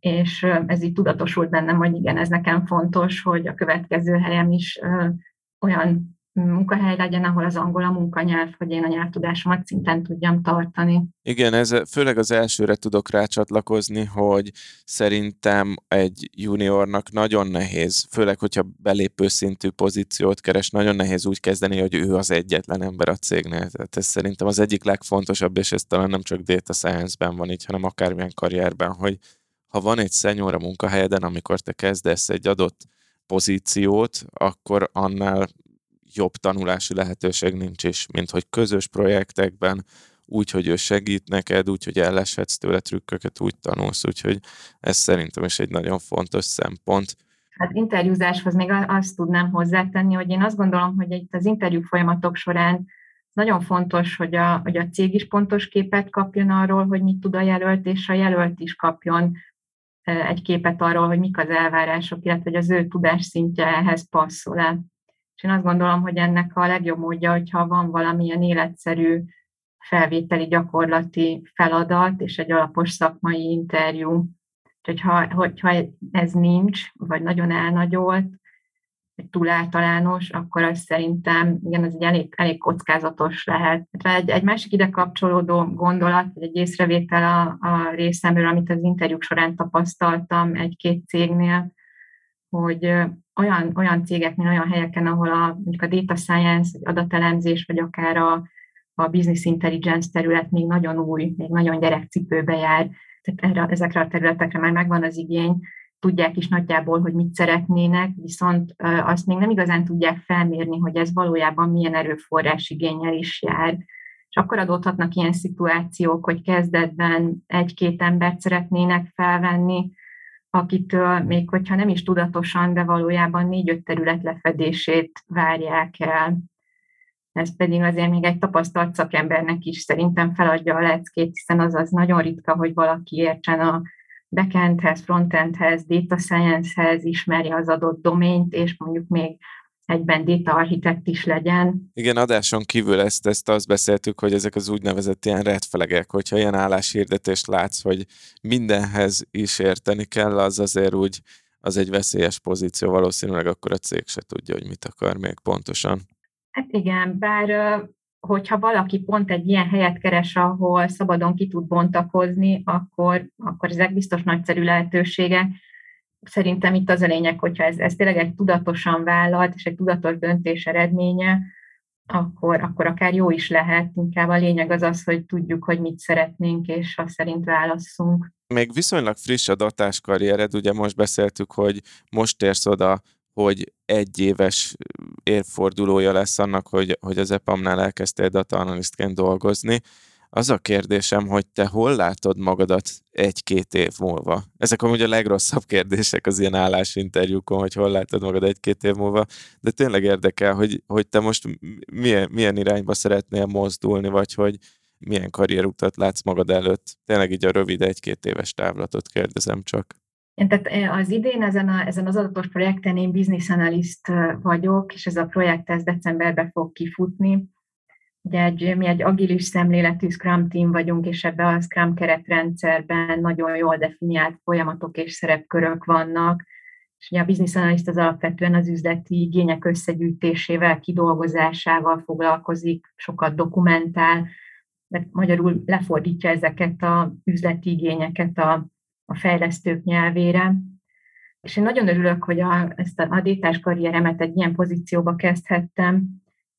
és ez így tudatosult bennem, hogy igen, ez nekem fontos, hogy a következő helyem is olyan munkahely legyen, ahol az angol a munkanyelv, hogy én a nyelvtudásomat szinten tudjam tartani. Igen, ez főleg az elsőre tudok rácsatlakozni, hogy szerintem egy juniornak nagyon nehéz, főleg, hogyha belépő szintű pozíciót keres, nagyon nehéz úgy kezdeni, hogy ő az egyetlen ember a cégnél. Tehát ez szerintem az egyik legfontosabb, és ez talán nem csak data science-ben van így, hanem akármilyen karrierben, hogy ha van egy szenyóra munkahelyeden, amikor te kezdesz egy adott pozíciót, akkor annál jobb tanulási lehetőség nincs is, mint hogy közös projektekben, úgy, hogy ő segít neked, úgy, hogy elleshetsz tőle trükköket, úgy tanulsz, úgyhogy ez szerintem is egy nagyon fontos szempont. Hát interjúzáshoz még azt tudnám hozzátenni, hogy én azt gondolom, hogy itt az interjú folyamatok során nagyon fontos, hogy a, hogy a cég is pontos képet kapjon arról, hogy mit tud a jelölt, és a jelölt is kapjon egy képet arról, hogy mik az elvárások, illetve hogy az ő tudásszintje ehhez passzol-e. És én azt gondolom, hogy ennek a legjobb módja, hogyha van valamilyen életszerű felvételi gyakorlati feladat és egy alapos szakmai interjú. Hogyha, hogyha ez nincs, vagy nagyon elnagyolt, túl általános, akkor az szerintem igen, ez egy elég, elég kockázatos lehet. Egy, egy másik ide kapcsolódó gondolat, vagy egy észrevétel a, a részemről, amit az interjúk során tapasztaltam egy-két cégnél, hogy olyan, olyan cégeknél, olyan helyeken, ahol a, mondjuk a data science, vagy adatelemzés, vagy akár a, a business intelligence terület még nagyon új, még nagyon gyerekcipőbe jár, tehát erre, ezekre a területekre már megvan az igény, tudják is nagyjából, hogy mit szeretnének, viszont azt még nem igazán tudják felmérni, hogy ez valójában milyen erőforrás igényel is jár. És akkor adódhatnak ilyen szituációk, hogy kezdetben egy-két embert szeretnének felvenni, akitől még hogyha nem is tudatosan, de valójában négy-öt terület lefedését várják el. Ez pedig azért még egy tapasztalt szakembernek is szerintem feladja a leckét, hiszen az az nagyon ritka, hogy valaki értsen a backendhez, frontendhez, data sciencehez, ismerje az adott doményt, és mondjuk még egyben data architekt is legyen. Igen, adáson kívül ezt, ezt azt beszéltük, hogy ezek az úgynevezett ilyen redfelegek, hogyha ilyen álláshirdetést látsz, hogy mindenhez is érteni kell, az azért úgy, az egy veszélyes pozíció, valószínűleg akkor a cég se tudja, hogy mit akar még pontosan. Hát igen, bár hogyha valaki pont egy ilyen helyet keres, ahol szabadon ki tud bontakozni, akkor, akkor ezek biztos nagyszerű lehetőségek. Szerintem itt az a lényeg, hogyha ez, ez tényleg egy tudatosan vállalt és egy tudatos döntés eredménye, akkor, akkor akár jó is lehet. Inkább a lényeg az az, hogy tudjuk, hogy mit szeretnénk, és azt szerint válasszunk. Még viszonylag friss a datás karriered, ugye most beszéltük, hogy most érsz oda hogy egy éves évfordulója lesz annak, hogy, hogy az EPAM-nál elkezdtél data analysztként dolgozni. Az a kérdésem, hogy te hol látod magadat egy-két év múlva? Ezek amúgy a legrosszabb kérdések az ilyen állásinterjúkon, hogy hol látod magad egy-két év múlva, de tényleg érdekel, hogy, hogy te most milyen, milyen irányba szeretnél mozdulni, vagy hogy milyen karrierutat látsz magad előtt. Tényleg így a rövid egy-két éves távlatot kérdezem csak. Én tehát eh, az idén ezen, a, ezen az adatos projekten én business analyst eh, vagyok, és ez a projekt ez decemberben fog kifutni. Ugye egy, mi egy agilis szemléletű Scrum team vagyunk, és ebben a Scrum keretrendszerben nagyon jól definiált folyamatok és szerepkörök vannak, és ugye a business analyst az alapvetően az üzleti igények összegyűjtésével, kidolgozásával foglalkozik, sokat dokumentál, de magyarul lefordítja ezeket a üzleti igényeket a a fejlesztők nyelvére. És én nagyon örülök, hogy a, ezt a détás karrieremet egy ilyen pozícióba kezdhettem,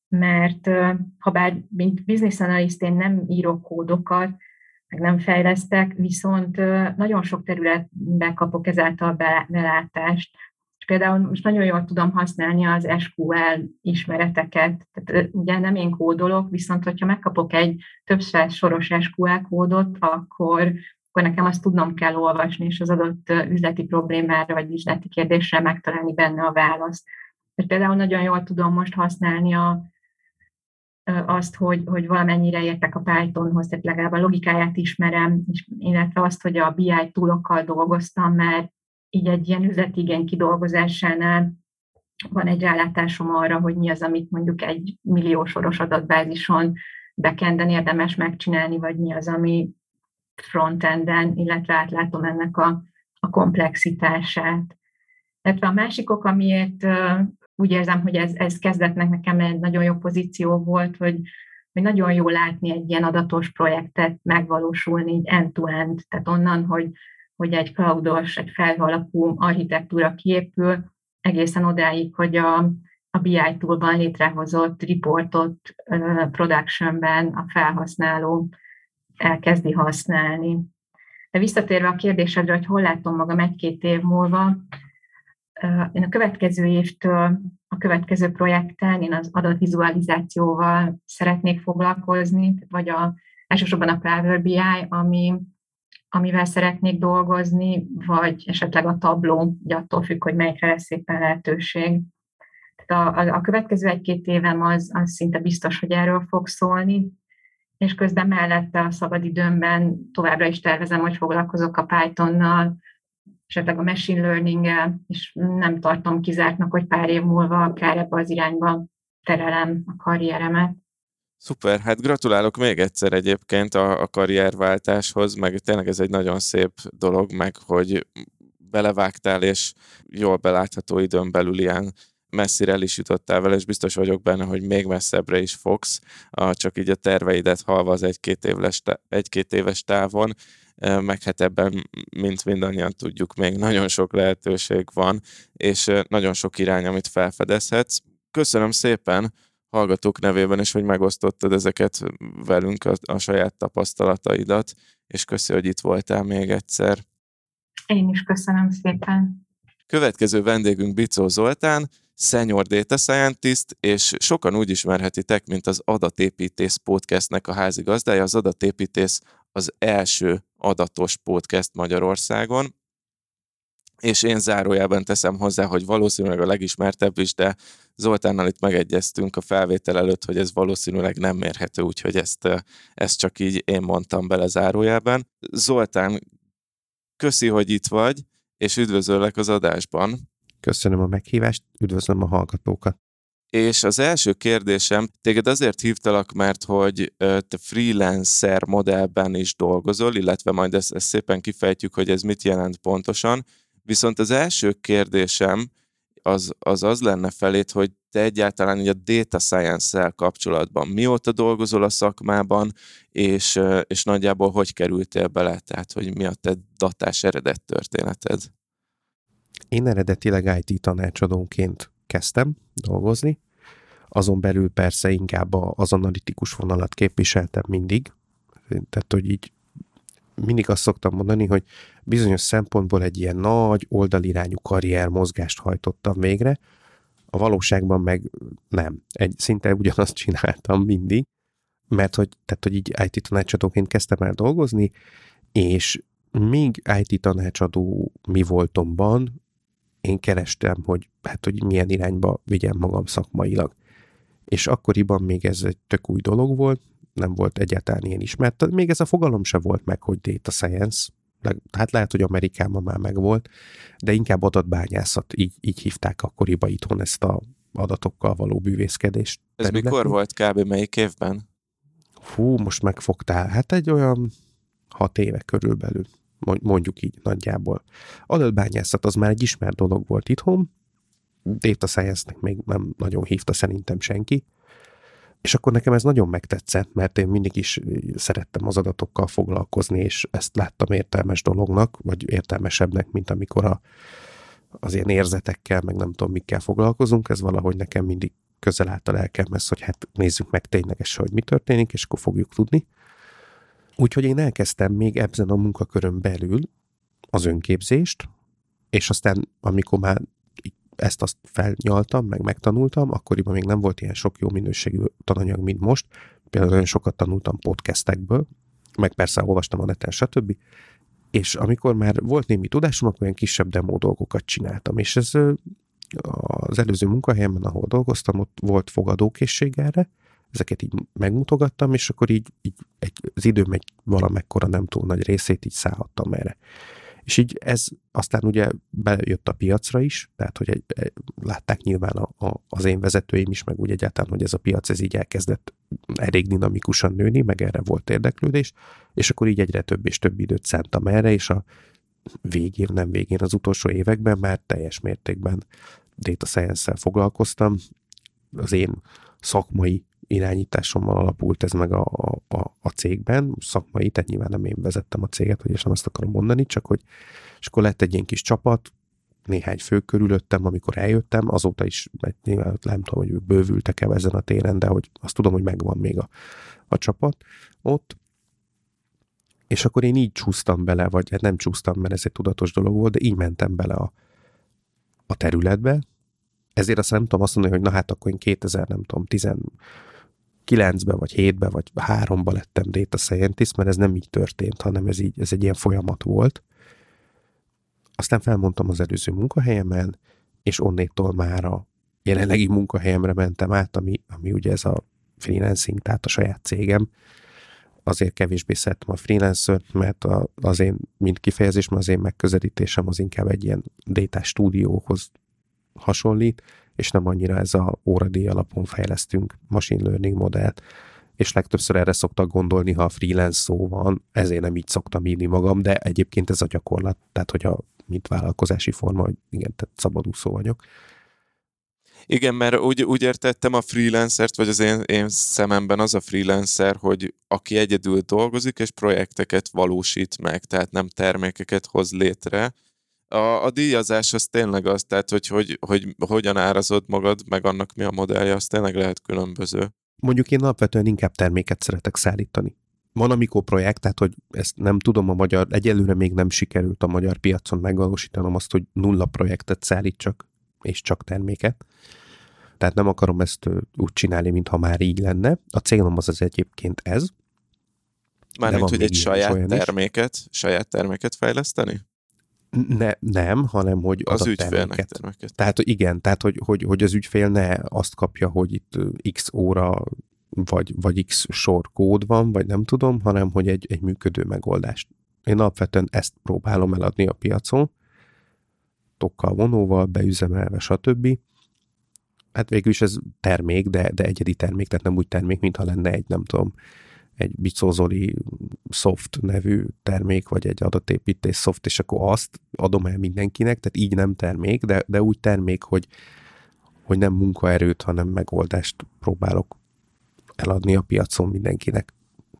mert ha bár mint business analyst én nem írok kódokat, meg nem fejlesztek, viszont nagyon sok területben kapok ezáltal belátást. És például most nagyon jól tudom használni az SQL ismereteket. Tehát ugye nem én kódolok, viszont hogyha megkapok egy több soros SQL kódot, akkor akkor nekem azt tudnom kell olvasni, és az adott üzleti problémára vagy üzleti kérdésre megtalálni benne a választ. És például nagyon jól tudom most használni a, azt, hogy, hogy valamennyire értek a Pythonhoz, tehát legalább a logikáját ismerem, és illetve azt, hogy a BI túlokkal dolgoztam, mert így egy ilyen üzleti igény kidolgozásánál van egy rálátásom arra, hogy mi az, amit mondjuk egy milliósoros adatbázison bekenden érdemes megcsinálni, vagy mi az, ami frontenden, illetve átlátom ennek a, a komplexitását. Illetve a másik ok, amiért úgy érzem, hogy ez, ez kezdetnek nekem egy nagyon jó pozíció volt, hogy, hogy nagyon jó látni egy ilyen adatos projektet megvalósulni end-to-end, tehát onnan, hogy, hogy egy cloudos, egy felhalapú architektúra kiépül, egészen odáig, hogy a, a BI toolban létrehozott reportot productionben a felhasználó elkezdi használni. De visszatérve a kérdésedre, hogy hol látom magam egy-két év múlva, én a következő évtől, a következő projekten én az adatvizualizációval szeretnék foglalkozni, vagy a, elsősorban a Power BI, ami, amivel szeretnék dolgozni, vagy esetleg a tabló, ugye attól függ, hogy melyikre lesz éppen lehetőség. Tehát a, a, a következő egy-két évem az, az szinte biztos, hogy erről fog szólni, és közben mellette a szabadidőmben továbbra is tervezem, hogy foglalkozok a Pythonnal, esetleg a machine learning és nem tartom kizártnak, hogy pár év múlva akár ebbe az irányba terelem a karrieremet. Szuper, hát gratulálok még egyszer egyébként a, a karrierváltáshoz, meg tényleg ez egy nagyon szép dolog, meg hogy belevágtál, és jól belátható időn belül ilyen messzire el is jutottál vele, és biztos vagyok benne, hogy még messzebbre is fogsz, csak így a terveidet halva az egy-két éves, egy-két éves távon, meg hát ebben, mint mindannyian tudjuk, még nagyon sok lehetőség van, és nagyon sok irány, amit felfedezhetsz. Köszönöm szépen hallgatók nevében is, hogy megosztottad ezeket velünk, a, a saját tapasztalataidat, és köszi, hogy itt voltál még egyszer. Én is köszönöm szépen. Következő vendégünk Bicó Zoltán, Senior Data Scientist, és sokan úgy ismerhetitek, mint az Adatépítész podcastnek a házigazdája. Az Adatépítész az első adatos podcast Magyarországon, és én zárójában teszem hozzá, hogy valószínűleg a legismertebb is, de Zoltánnal itt megegyeztünk a felvétel előtt, hogy ez valószínűleg nem mérhető, úgyhogy ezt, ezt csak így én mondtam bele zárójában. Zoltán, köszi, hogy itt vagy, és üdvözöllek az adásban. Köszönöm a meghívást, üdvözlöm a hallgatókat. És az első kérdésem, téged azért hívtalak, mert hogy te freelancer modellben is dolgozol, illetve majd ezt, ezt szépen kifejtjük, hogy ez mit jelent pontosan. Viszont az első kérdésem az az, az lenne felét, hogy te egyáltalán így a data science-szel kapcsolatban mióta dolgozol a szakmában, és, és nagyjából hogy kerültél bele, tehát hogy mi a te datás eredet történeted? Én eredetileg IT tanácsadónként kezdtem dolgozni, azon belül persze inkább az analitikus vonalat képviseltem mindig, tehát hogy így mindig azt szoktam mondani, hogy bizonyos szempontból egy ilyen nagy oldalirányú karrier mozgást hajtottam végre, a valóságban meg nem. Egy, szinte ugyanazt csináltam mindig, mert hogy, tehát, hogy így IT tanácsadóként kezdtem el dolgozni, és még IT tanácsadó mi voltomban én kerestem, hogy hát, hogy milyen irányba vigyem magam szakmailag. És akkoriban még ez egy tök új dolog volt, nem volt egyáltalán ilyen ismert. Még ez a fogalom se volt meg, hogy data science, hát lehet, hogy Amerikában már megvolt, de inkább adatbányászat, így, így hívták akkoriban itthon ezt a adatokkal való bűvészkedést. Ez területén. mikor volt kb. melyik évben? Fú, most megfogtál. Hát egy olyan hat éve körülbelül, mondjuk így nagyjából. Adatbányászat az már egy ismert dolog volt itthon, data science-nek még nem nagyon hívta szerintem senki, és akkor nekem ez nagyon megtetszett, mert én mindig is szerettem az adatokkal foglalkozni, és ezt láttam értelmes dolognak, vagy értelmesebbnek, mint amikor a, az ilyen érzetekkel, meg nem tudom mikkel foglalkozunk, ez valahogy nekem mindig közel állt a lelkemhez, hogy hát nézzük meg ténylegesen, hogy mi történik, és akkor fogjuk tudni. Úgyhogy én elkezdtem még ebben a munkakörön belül az önképzést, és aztán, amikor már ezt azt felnyaltam, meg megtanultam, akkoriban még nem volt ilyen sok jó minőségű tananyag, mint most. Például nagyon sokat tanultam podcastekből, meg persze olvastam a neten, stb. És amikor már volt némi tudásom, akkor ilyen kisebb demo dolgokat csináltam. És ez az előző munkahelyemben, ahol dolgoztam, ott volt fogadókészség erre, ezeket így megmutogattam, és akkor így, így egy, az időm egy valamekkora nem túl nagy részét így szállhattam erre. És így ez aztán ugye bejött a piacra is, tehát hogy egy, egy, látták nyilván a, a, az én vezetőim is, meg úgy egyáltalán, hogy ez a piac ez így elkezdett elég dinamikusan nőni, meg erre volt érdeklődés, és akkor így egyre több és több időt szántam erre, és a végén, nem végén, az utolsó években már teljes mértékben data science-szel foglalkoztam. Az én szakmai irányításommal alapult ez meg a, a, a cégben, szakmai, tehát nyilván nem én vezettem a céget, hogy és nem azt akarom mondani, csak hogy és akkor lett egy ilyen kis csapat, néhány fő körülöttem, amikor eljöttem, azóta is, mert nyilván nem tudom, hogy ők bővültek-e ezen a téren, de hogy azt tudom, hogy megvan még a, a csapat ott. És akkor én így csúsztam bele, vagy hát nem csúsztam, mert ez egy tudatos dolog volt, de így mentem bele a, a területbe. Ezért azt nem tudom azt mondani, hogy na hát akkor én 2000, nem tudom, 10, 9-ben, vagy 7-ben, vagy 3-ban lettem data scientist, mert ez nem így történt, hanem ez, így, ez egy ilyen folyamat volt. Aztán felmondtam az előző munkahelyemen, és onnétól már a jelenlegi munkahelyemre mentem át, ami, ami ugye ez a freelancing, tehát a saját cégem. Azért kevésbé szerettem a freelancer, mert a, az én, mint kifejezés, mert az én megközelítésem az inkább egy ilyen data stúdióhoz hasonlít, és nem annyira ez a óradíj alapon fejlesztünk machine learning modellt, és legtöbbször erre szoktak gondolni, ha a freelance szó van, ezért nem így szoktam írni magam, de egyébként ez a gyakorlat, tehát hogyha mint vállalkozási forma, hogy igen, tehát szabadúszó vagyok. Igen, mert úgy, úgy értettem a freelancert, vagy az én, én szememben az a freelancer, hogy aki egyedül dolgozik, és projekteket valósít meg, tehát nem termékeket hoz létre. A, a díjazás az tényleg az, tehát hogy, hogy, hogy hogyan árazod magad, meg annak mi a modellje, az tényleg lehet különböző. Mondjuk én alapvetően inkább terméket szeretek szállítani. Van amikor projekt, tehát hogy ezt nem tudom a magyar, egyelőre még nem sikerült a magyar piacon megvalósítanom azt, hogy nulla projektet szállítsak, és csak terméket. Tehát nem akarom ezt úgy csinálni, mintha már így lenne. A célom az az egyébként ez. Mármint, hogy egy saját terméket, is. saját terméket fejleszteni? Ne, nem, hanem hogy az ügyfélnek terméket. Tehát igen, tehát hogy, hogy, hogy az ügyfél ne azt kapja, hogy itt x óra vagy, vagy x sor kód van, vagy nem tudom, hanem hogy egy, egy működő megoldást. Én alapvetően ezt próbálom eladni a piacon, tokkal, vonóval, beüzemelve, stb. Hát végül is ez termék, de, de egyedi termék, tehát nem úgy termék, mintha lenne egy, nem tudom, egy Bicózoli soft nevű termék, vagy egy adatépítés soft, és akkor azt adom el mindenkinek, tehát így nem termék, de, de úgy termék, hogy, hogy nem munkaerőt, hanem megoldást próbálok eladni a piacon mindenkinek.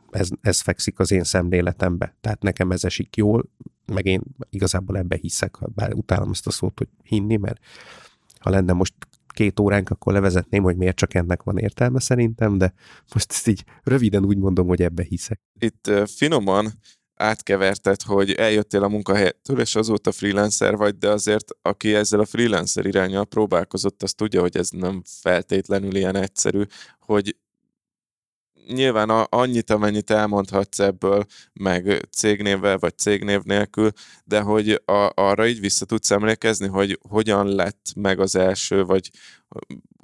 Ez, ez fekszik az én szemléletembe. Tehát nekem ez esik jól, meg én igazából ebbe hiszek, bár utálom ezt a szót, hogy hinni, mert ha lenne most két óránk, akkor levezetném, hogy miért csak ennek van értelme szerintem, de most ezt így röviden úgy mondom, hogy ebbe hiszek. Itt finoman átkeverted, hogy eljöttél a munkahelyettől, és azóta freelancer vagy, de azért aki ezzel a freelancer irányal próbálkozott, az tudja, hogy ez nem feltétlenül ilyen egyszerű, hogy nyilván a, annyit, amennyit elmondhatsz ebből, meg cégnévvel vagy cégnév nélkül, de hogy a, arra így vissza tudsz emlékezni, hogy hogyan lett meg az első, vagy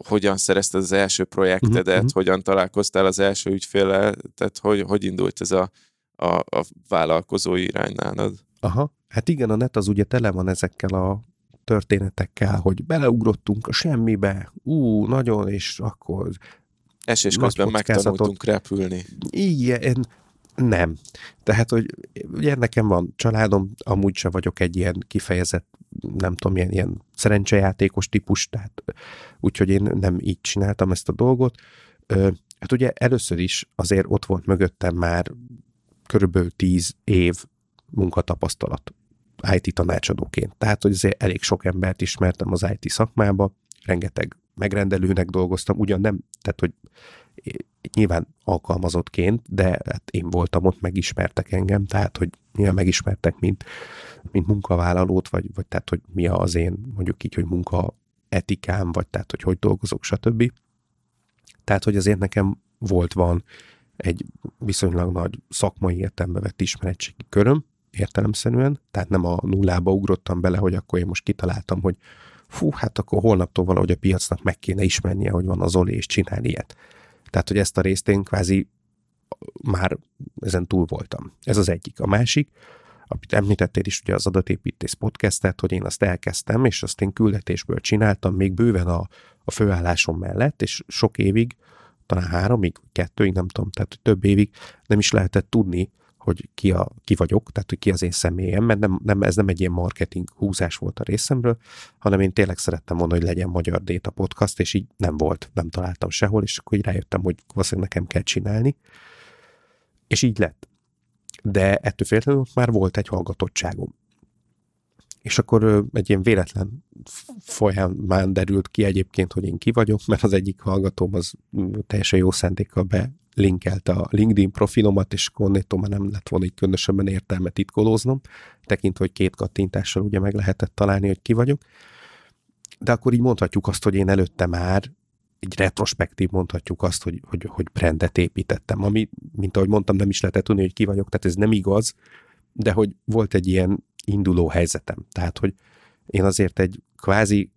hogyan szerezted az első projektedet, uh-huh. hogyan találkoztál az első ügyféllel, tehát hogy, hogy indult ez a, a, a vállalkozói irány nálad? Aha, hát igen, a net az ugye tele van ezekkel a történetekkel, hogy beleugrottunk a semmibe, ú, nagyon, és akkor Esés közben megtanultunk repülni. Igen, nem. Tehát, hogy ugye nekem van családom, amúgy se vagyok egy ilyen kifejezett, nem tudom, ilyen, ilyen szerencsejátékos típus, tehát úgyhogy én nem így csináltam ezt a dolgot. Hát ugye először is azért ott volt mögöttem már körülbelül tíz év munkatapasztalat IT tanácsadóként. Tehát, hogy azért elég sok embert ismertem az IT szakmába, rengeteg megrendelőnek dolgoztam, ugyan nem, tehát hogy nyilván alkalmazottként, de hát én voltam ott, megismertek engem, tehát hogy nyilván megismertek, mint, mint munkavállalót, vagy, vagy tehát, hogy mi az én mondjuk így, hogy munka etikám, vagy tehát, hogy hogy dolgozok, stb. Tehát, hogy azért nekem volt van egy viszonylag nagy szakmai értelembe vett ismeretségi köröm, értelemszerűen, tehát nem a nullába ugrottam bele, hogy akkor én most kitaláltam, hogy fú, hát akkor holnaptól valahogy a piacnak meg kéne ismernie, hogy van az Oli, és csinálni ilyet. Tehát, hogy ezt a részt én kvázi már ezen túl voltam. Ez az egyik. A másik, amit említettél is ugye az adatépítés podcastet, hogy én azt elkezdtem, és azt én küldetésből csináltam még bőven a, a főállásom mellett, és sok évig, talán háromig, kettőig, nem tudom, tehát több évig nem is lehetett tudni, hogy ki, a, ki vagyok, tehát hogy ki az én személyem, mert nem, nem, ez nem egy ilyen marketing húzás volt a részemről, hanem én tényleg szerettem volna, hogy legyen Magyar Data Podcast, és így nem volt, nem találtam sehol, és akkor így rájöttem, hogy valószínűleg nekem kell csinálni, és így lett. De ettől féltlenül már volt egy hallgatottságom. És akkor egy ilyen véletlen folyamán derült ki egyébként, hogy én ki vagyok, mert az egyik hallgatóm az teljesen jó szándékkal be linkelte a LinkedIn profilomat, és konnétól már nem lett volna egy különösebben értelme titkolóznom, tekintve, hogy két kattintással ugye meg lehetett találni, hogy ki vagyok. De akkor így mondhatjuk azt, hogy én előtte már egy retrospektív mondhatjuk azt, hogy, hogy, hogy brandet építettem, ami, mint ahogy mondtam, nem is lehetett tudni, hogy ki vagyok, tehát ez nem igaz, de hogy volt egy ilyen induló helyzetem. Tehát, hogy én azért egy kvázi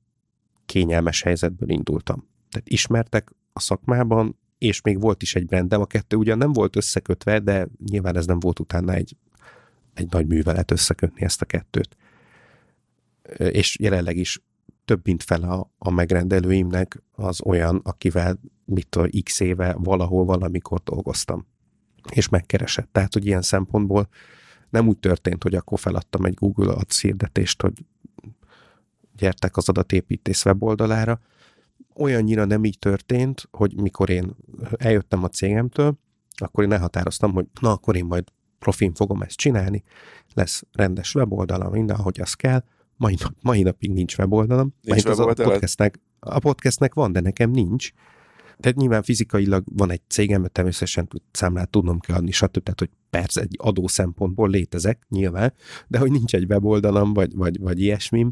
kényelmes helyzetből indultam. Tehát ismertek a szakmában, és még volt is egy brandem, a kettő ugyan nem volt összekötve, de nyilván ez nem volt utána egy, egy nagy művelet összekötni ezt a kettőt. És jelenleg is több mint fel a, a megrendelőimnek az olyan, akivel mit tudom, x éve valahol valamikor dolgoztam, és megkeresett. Tehát, hogy ilyen szempontból nem úgy történt, hogy akkor feladtam egy Google Ads hirdetést, hogy gyertek az adatépítés weboldalára. Olyannyira nem így történt, hogy mikor én eljöttem a cégemtől, akkor én elhatároztam, hogy na, akkor én majd profin fogom ezt csinálni, lesz rendes weboldalam, minden, ahogy az kell. Mai, nap, mai napig nincs weboldalam. Nincs az a podcastnek, a podcastnek van, de nekem nincs. Tehát nyilván fizikailag van egy cégem, mert természetesen számlát tudnom kell adni, stb. Tehát, hogy persze egy adó szempontból létezek, nyilván, de hogy nincs egy weboldalam, vagy, vagy, vagy ilyesmi,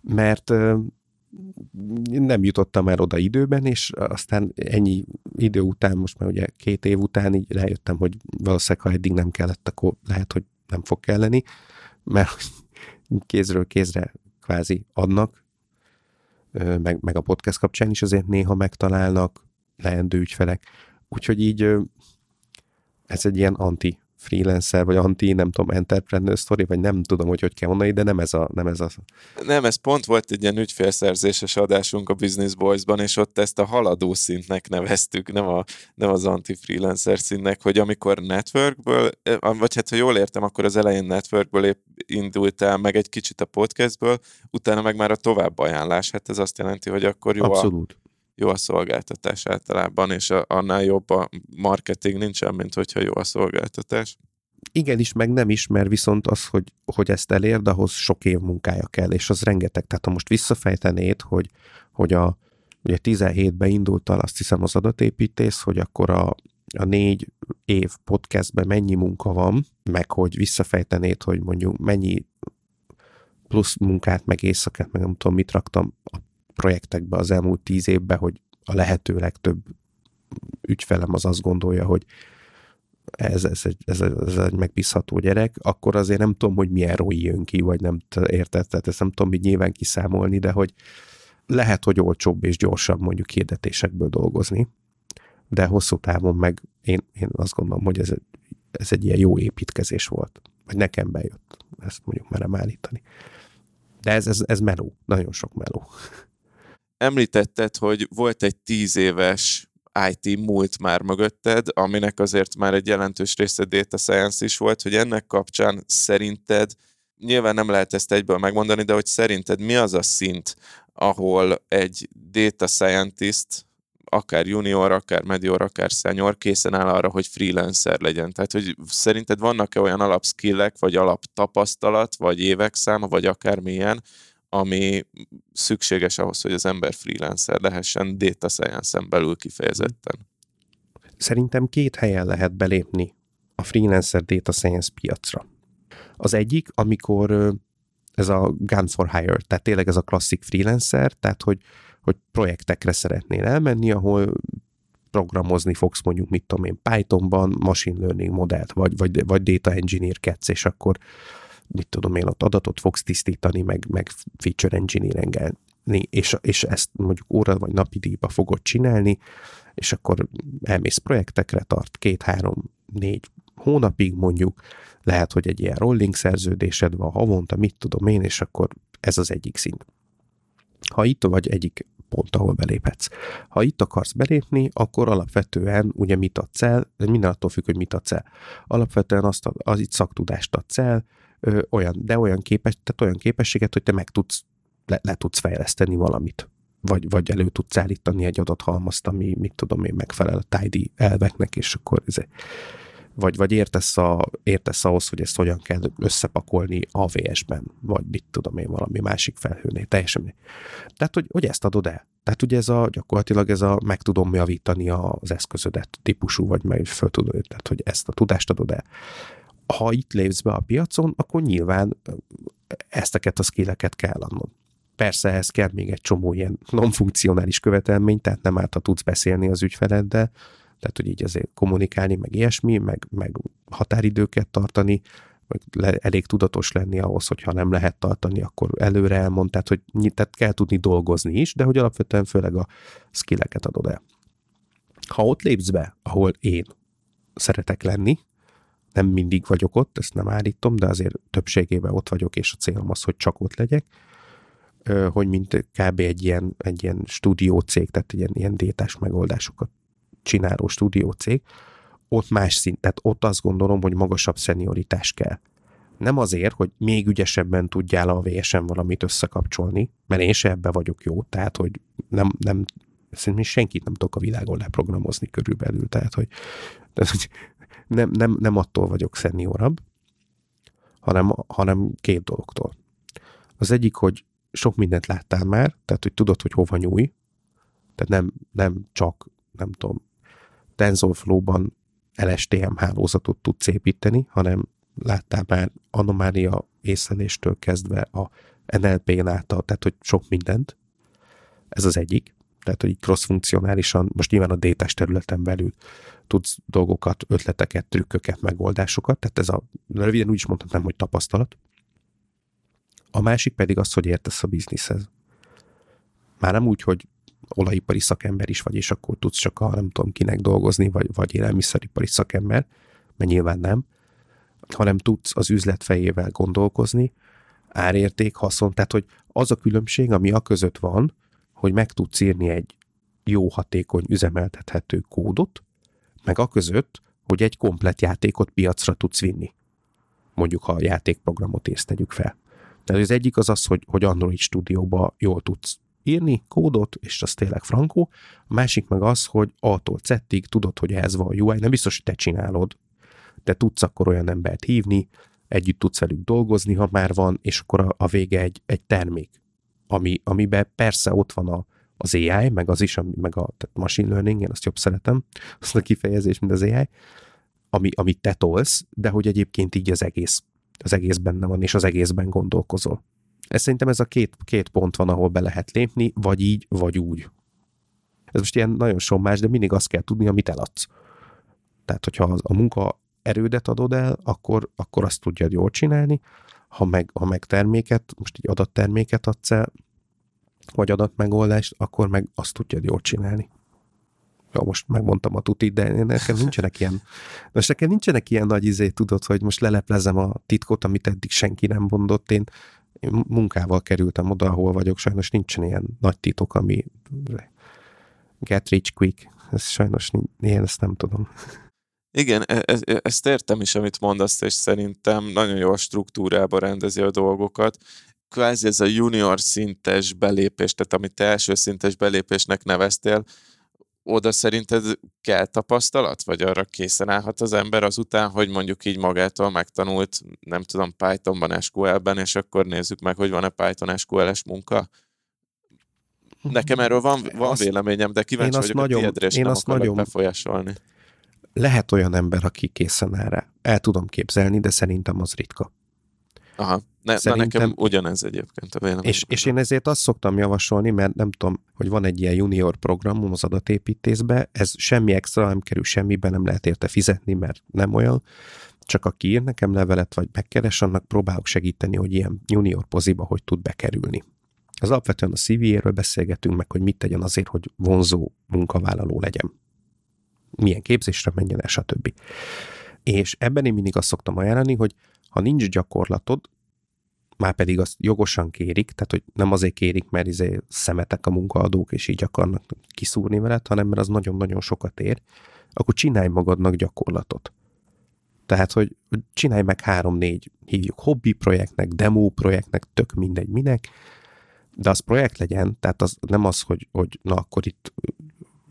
mert nem jutottam el oda időben, és aztán ennyi idő után, most már ugye két év után így rájöttem, hogy valószínűleg, ha eddig nem kellett, akkor lehet, hogy nem fog kelleni, mert kézről kézre kvázi adnak, meg, meg a podcast kapcsán is azért néha megtalálnak leendő ügyfelek. Úgyhogy így ez egy ilyen anti freelancer, vagy anti, nem tudom, entrepreneur story, vagy nem tudom, hogy hogy kell mondani, de nem ez a... Nem, ez a... nem, ez pont volt egy ilyen ügyfélszerzéses adásunk a Business Boys-ban, és ott ezt a haladó szintnek neveztük, nem, a, nem az anti-freelancer szintnek, hogy amikor networkből, vagy hát ha jól értem, akkor az elején networkből épp indultál meg egy kicsit a podcastből, utána meg már a tovább ajánlás. Hát ez azt jelenti, hogy akkor jó Abszolút. a jó a szolgáltatás általában, és a, annál jobb a marketing nincsen, mint hogyha jó a szolgáltatás. Igen is, meg nem is, mert viszont az, hogy, hogy ezt elérd, ahhoz sok év munkája kell, és az rengeteg. Tehát ha most visszafejtenéd, hogy, hogy a, ugye 17-ben indult el azt hiszem az adatépítés, hogy akkor a, a négy év podcastben mennyi munka van, meg hogy visszafejtenéd, hogy mondjuk mennyi plusz munkát, meg éjszakát, meg nem tudom, mit raktam projektekbe az elmúlt tíz évben, hogy a lehető legtöbb ügyfelem az azt gondolja, hogy ez, ez, egy, ez, ez egy megbízható gyerek, akkor azért nem tudom, hogy milyen ROI jön ki, vagy nem érted, tehát ezt nem tudom így nyilván kiszámolni, de hogy lehet, hogy olcsóbb és gyorsabb mondjuk hirdetésekből dolgozni, de hosszú távon meg én, én azt gondolom, hogy ez, ez egy ilyen jó építkezés volt, vagy nekem bejött, ezt mondjuk merem állítani. De ez, ez, ez meló, nagyon sok meló említetted, hogy volt egy tíz éves IT múlt már mögötted, aminek azért már egy jelentős része data science is volt, hogy ennek kapcsán szerinted, nyilván nem lehet ezt egyből megmondani, de hogy szerinted mi az a szint, ahol egy data scientist, akár junior, akár medior, akár senior készen áll arra, hogy freelancer legyen. Tehát, hogy szerinted vannak-e olyan alapskillek, vagy alaptapasztalat, vagy évek száma, vagy akár milyen, ami szükséges ahhoz, hogy az ember freelancer lehessen data science-en belül kifejezetten. Szerintem két helyen lehet belépni a freelancer data science piacra. Az egyik, amikor ez a Gun for Hire, tehát tényleg ez a klasszik freelancer, tehát hogy, hogy projektekre szeretnél elmenni, ahol programozni fogsz mondjuk, mit tudom én, Pythonban machine learning modellt, vagy, vagy, vagy data engineer-kedsz, és akkor mit tudom én, ott adatot fogsz tisztítani, meg, meg feature engineering és, és ezt mondjuk óra vagy napi díjba fogod csinálni, és akkor elmész projektekre, tart két-három, négy hónapig mondjuk, lehet, hogy egy ilyen rolling szerződésed van havonta, mit tudom én, és akkor ez az egyik szint. Ha itt vagy egyik pont, ahol beléphetsz. Ha itt akarsz belépni, akkor alapvetően ugye mit adsz el, minden attól függ, hogy mit adsz el. Alapvetően azt az itt szaktudást adsz el, ö, olyan, de olyan, képes, tehát olyan képességet, hogy te meg tudsz, le, le tudsz fejleszteni valamit. Vagy, vagy elő tudsz állítani egy adathalmazt, ami, mit tudom én, megfelel a tidy elveknek, és akkor ez, vagy, vagy értesz, a, értesz ahhoz, hogy ezt hogyan kell összepakolni AVS-ben, vagy mit tudom én, valami másik felhőnél, teljesen. Tehát, hogy, hogy ezt adod el. Tehát ugye ez a, gyakorlatilag ez a meg tudom javítani az eszközödet típusú, vagy meg föl tudod, tehát hogy ezt a tudást adod el ha itt lépsz be a piacon, akkor nyilván ezteket a skilleket kell adnod. Persze ehhez kell még egy csomó ilyen non-funkcionális követelmény, tehát nem árt, ha tudsz beszélni az ügyfeleddel, tehát hogy így azért kommunikálni, meg ilyesmi, meg, meg határidőket tartani, meg le, elég tudatos lenni ahhoz, hogyha nem lehet tartani, akkor előre elmond, tehát, hogy tehát kell tudni dolgozni is, de hogy alapvetően főleg a skilleket adod el. Ha ott lépsz be, ahol én szeretek lenni, nem mindig vagyok ott, ezt nem állítom, de azért többségében ott vagyok, és a célom az, hogy csak ott legyek. hogy mint kb. egy ilyen, egy ilyen stúdiócég, tehát ilyen, ilyen détás megoldásokat csináló stúdiócég, ott más szint, tehát ott azt gondolom, hogy magasabb szenioritás kell. Nem azért, hogy még ügyesebben tudjál a VSM valamit összekapcsolni, mert én se ebbe vagyok jó, tehát hogy nem, nem szerintem senkit nem tudok a világon leprogramozni körülbelül, tehát hogy, tehát, hogy nem, nem, nem attól vagyok szeniorabb, hanem, hanem két dologtól. Az egyik, hogy sok mindent láttál már, tehát hogy tudod, hogy hova nyúj, tehát nem, nem csak, nem tudom, TensorFlow-ban LSTM hálózatot tudsz építeni, hanem láttál már anomália észleléstől kezdve a NLP-n által, tehát hogy sok mindent. Ez az egyik. Tehát, hogy cross-funkcionálisan, most nyilván a détás területen belül tudsz dolgokat, ötleteket, trükköket, megoldásokat, tehát ez a, röviden úgy is mondhatnám, hogy tapasztalat. A másik pedig az, hogy értesz a bizniszhez. Már nem úgy, hogy olajipari szakember is vagy, és akkor tudsz csak a nem tudom kinek dolgozni, vagy, vagy élelmiszeripari szakember, mert nyilván nem, hanem tudsz az üzlet fejével gondolkozni, árérték, haszon, tehát hogy az a különbség, ami a között van, hogy meg tudsz írni egy jó, hatékony, üzemeltethető kódot, meg a között, hogy egy komplet játékot piacra tudsz vinni. Mondjuk, ha a játékprogramot írsz, tegyük fel. Tehát az egyik az az, hogy, hogy Android stúdióba jól tudsz írni kódot, és az tényleg frankó. A másik meg az, hogy A-tól Z-ig tudod, hogy ez van a UI, nem biztos, hogy te csinálod, de tudsz akkor olyan embert hívni, együtt tudsz velük dolgozni, ha már van, és akkor a, a vége egy, egy termék, ami, amiben persze ott van a, az AI, meg az is, meg a tehát machine learning, én azt jobb szeretem, azt a kifejezés, mint az AI, ami, amit te tolsz, de hogy egyébként így az egész, az egész benne van, és az egészben gondolkozol. Ez szerintem ez a két, két pont van, ahol be lehet lépni, vagy így, vagy úgy. Ez most ilyen nagyon sommás, de mindig azt kell tudni, amit eladsz. Tehát, hogyha a munka erődet adod el, akkor, akkor azt tudjad jól csinálni, ha meg, ha meg terméket, most egy adatterméket adsz el, vagy adatmegoldást, akkor meg azt tudjad jól csinálni. Ja, most megmondtam a tutit, de nekem nincsenek ilyen, most nekem nincsenek ilyen nagy izé, tudod, hogy most leleplezem a titkot, amit eddig senki nem mondott. Én, én munkával kerültem oda, ahol vagyok, sajnos nincsen ilyen nagy titok, ami get rich quick. Ez sajnos én ezt nem tudom. Igen, e, e, e, ezt értem is, amit mondasz, és szerintem nagyon jó a struktúrába rendezi a dolgokat. Kvázi ez a junior szintes belépés, tehát amit te első szintes belépésnek neveztél, oda szerinted kell tapasztalat, vagy arra készen állhat az ember azután, hogy mondjuk így magától megtanult, nem tudom, Pythonban, SQL-ben, és akkor nézzük meg, hogy van-e Python SQL-es munka? Nekem erről van, van azt, véleményem, de kíváncsi vagyok nagyon, a tiédre, és én nem azt nagyon, befolyásolni. Lehet olyan ember, aki készen áll rá. El tudom képzelni, de szerintem az ritka. Aha, ne, Szerintem, na nekem ugyanez egyébként a vélemény. És, és én ezért azt szoktam javasolni, mert nem tudom, hogy van egy ilyen junior programom az adatépítésbe, ez semmi extra, nem kerül semmibe, nem lehet érte fizetni, mert nem olyan, csak aki ír nekem levelet, vagy megkeres, annak próbálok segíteni, hogy ilyen junior poziba hogy tud bekerülni. Az alapvetően a CV-éről beszélgetünk meg, hogy mit tegyen azért, hogy vonzó munkavállaló legyen. Milyen képzésre menjen el, stb. És ebben én mindig azt szoktam ajánlani, hogy ha nincs gyakorlatod, már pedig azt jogosan kérik, tehát hogy nem azért kérik, mert izé szemetek a munkaadók, és így akarnak kiszúrni veled, hanem mert az nagyon-nagyon sokat ér, akkor csinálj magadnak gyakorlatot. Tehát, hogy csinálj meg három-négy, hívjuk hobbi projektnek, demo projektnek, tök mindegy minek, de az projekt legyen, tehát az nem az, hogy, hogy na akkor itt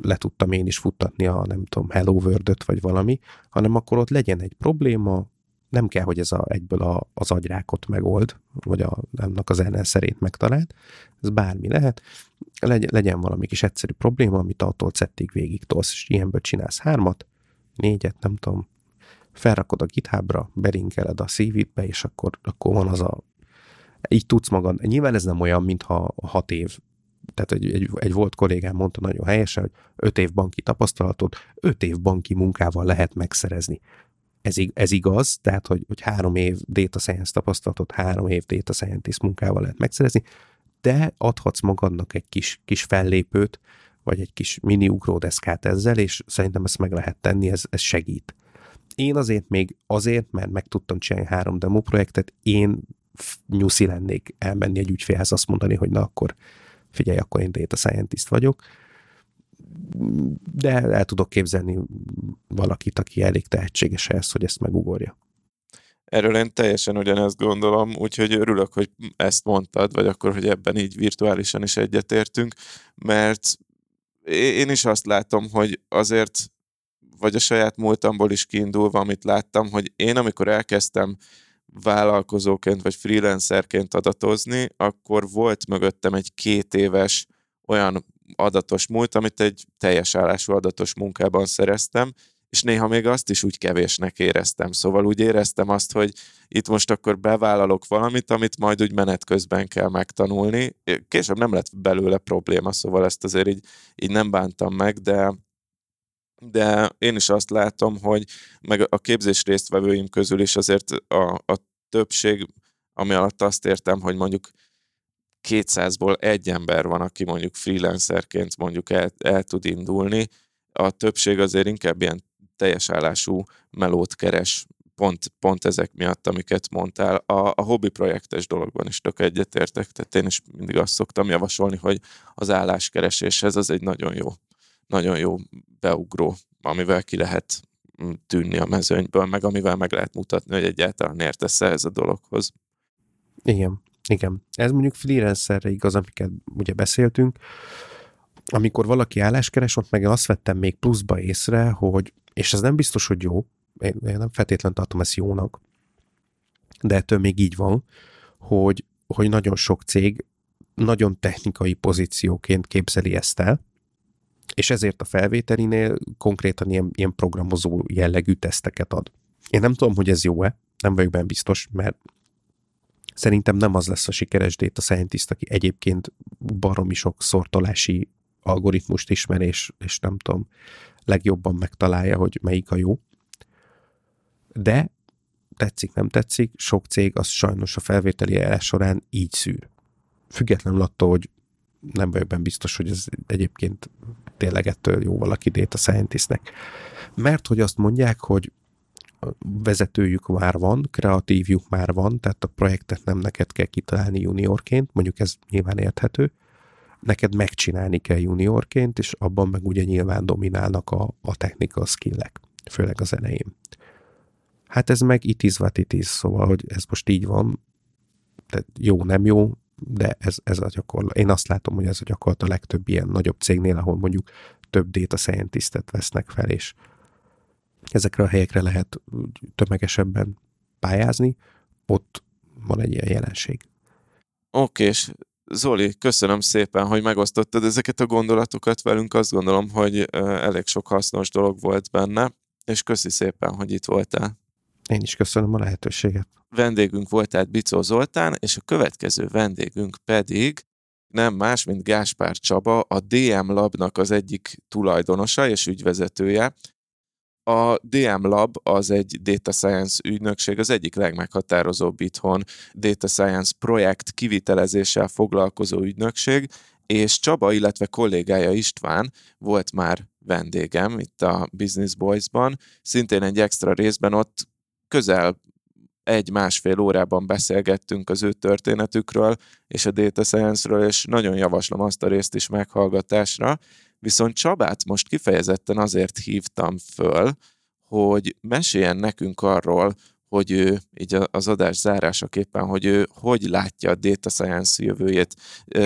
le tudtam én is futtatni a nem tudom, Hello world vagy valami, hanem akkor ott legyen egy probléma, nem kell, hogy ez a, egyből a, az agyrákot megold, vagy a, annak az ellenszerét megtalált, ez bármi lehet, Legy, legyen valami kis egyszerű probléma, amit attól szettig végig tolsz, és ilyenből csinálsz hármat, négyet, nem tudom, felrakod a GitHubra, berinkeled a CV-be, és akkor, akkor van az a így tudsz magad. Nyilván ez nem olyan, mintha hat év tehát egy, egy, egy volt kollégám mondta nagyon helyesen, hogy öt év banki tapasztalatot öt év banki munkával lehet megszerezni ez, ez igaz, tehát hogy, hogy három év data science tapasztalatot, három év data scientist munkával lehet megszerezni, de adhatsz magadnak egy kis, kis fellépőt, vagy egy kis mini ugródeszkát ezzel, és szerintem ezt meg lehet tenni, ez, ez segít. Én azért még azért, mert meg tudtam csinálni három demo projektet, én New Zealandnék elmenni egy ügyfélhez, azt mondani, hogy na akkor figyelj, akkor én data scientist vagyok, de el tudok képzelni valakit, aki elég tehetséges ehhez, hogy ezt megugorja. Erről én teljesen ugyanezt gondolom, úgyhogy örülök, hogy ezt mondtad, vagy akkor, hogy ebben így virtuálisan is egyetértünk, mert én is azt látom, hogy azért, vagy a saját múltamból is kiindulva, amit láttam, hogy én amikor elkezdtem vállalkozóként vagy freelancerként adatozni, akkor volt mögöttem egy két éves olyan adatos múlt, amit egy teljes állású adatos munkában szereztem, és néha még azt is úgy kevésnek éreztem. Szóval úgy éreztem azt, hogy itt most akkor bevállalok valamit, amit majd úgy menet közben kell megtanulni. Később nem lett belőle probléma, szóval ezt azért így, így nem bántam meg, de, de én is azt látom, hogy meg a képzés résztvevőim közül is azért a, a többség, ami alatt azt értem, hogy mondjuk 200-ból egy ember van, aki mondjuk freelancerként mondjuk el, el tud indulni, a többség azért inkább ilyen teljes állású melót keres, pont, pont ezek miatt, amiket mondtál. A, a hobbi projektes dologban is tök egyetértek, tehát én is mindig azt szoktam javasolni, hogy az álláskereséshez az egy nagyon jó, nagyon jó beugró, amivel ki lehet mm, tűnni a mezőnyből, meg amivel meg lehet mutatni, hogy egyáltalán értesz ez a dologhoz. Igen, igen. Ez mondjuk freelancerre igaz, amiket ugye beszéltünk. Amikor valaki álláskeres, ott meg azt vettem még pluszba észre, hogy és ez nem biztos, hogy jó, én, nem feltétlenül tartom ezt jónak, de ettől még így van, hogy, hogy nagyon sok cég nagyon technikai pozícióként képzeli ezt el, és ezért a felvételinél konkrétan ilyen, ilyen programozó jellegű teszteket ad. Én nem tudom, hogy ez jó-e, nem vagyok benne biztos, mert szerintem nem az lesz a sikeres data scientist, aki egyébként baromi sok szortolási algoritmust ismer, és, és nem tudom, legjobban megtalálja, hogy melyik a jó. De tetszik, nem tetszik, sok cég az sajnos a felvételi eljárás során így szűr. Függetlenül attól, hogy nem vagyok benne biztos, hogy ez egyébként tényleg ettől jó valaki data scientistnek. Mert hogy azt mondják, hogy vezetőjük már van, kreatívjuk már van, tehát a projektet nem neked kell kitalálni juniorként, mondjuk ez nyilván érthető, neked megcsinálni kell juniorként, és abban meg ugye nyilván dominálnak a, a technical skillek, főleg az elején. Hát ez meg it is what it is, szóval, hogy ez most így van, tehát jó, nem jó, de ez, ez a gyakorlat. Én azt látom, hogy ez a gyakorlat a legtöbb ilyen nagyobb cégnél, ahol mondjuk több data scientistet vesznek fel, és ezekre a helyekre lehet tömegesebben pályázni, ott van egy ilyen jelenség. Oké, és Zoli, köszönöm szépen, hogy megosztottad ezeket a gondolatokat velünk. Azt gondolom, hogy elég sok hasznos dolog volt benne, és köszi szépen, hogy itt voltál. Én is köszönöm a lehetőséget. Vendégünk volt tehát Bicó Zoltán, és a következő vendégünk pedig nem más, mint Gáspár Csaba, a DM Labnak az egyik tulajdonosa és ügyvezetője. A DM Lab az egy data science ügynökség, az egyik legmeghatározóbb itthon data science projekt kivitelezéssel foglalkozó ügynökség, és Csaba, illetve kollégája István volt már vendégem itt a Business Boys-ban, szintén egy extra részben ott közel egy-másfél órában beszélgettünk az ő történetükről és a data science-ről, és nagyon javaslom azt a részt is meghallgatásra, Viszont Csabát most kifejezetten azért hívtam föl, hogy meséljen nekünk arról, hogy ő, így az adás zárásaképpen, hogy ő hogy látja a data science jövőjét.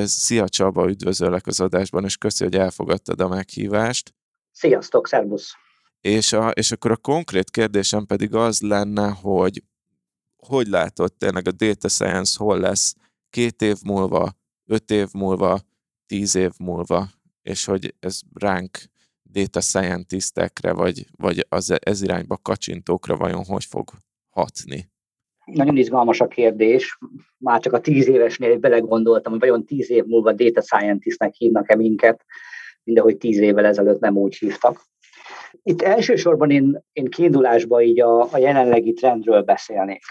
Szia Csaba, üdvözöllek az adásban, és köszi, hogy elfogadtad a meghívást. Sziasztok, szervusz! És, a, és akkor a konkrét kérdésem pedig az lenne, hogy hogy látod tényleg a data science hol lesz két év múlva, öt év múlva, tíz év múlva? És hogy ez ránk data scientistekre, vagy, vagy az ez irányba kacsintókra vajon hogy fog hatni? Nagyon izgalmas a kérdés. Már csak a tíz évesnél belegondoltam, hogy vajon tíz év múlva data scientistnek hívnak-e minket, mindehogy tíz évvel ezelőtt nem úgy hívtak. Itt elsősorban én, én kiindulásban így a, a jelenlegi trendről beszélnék.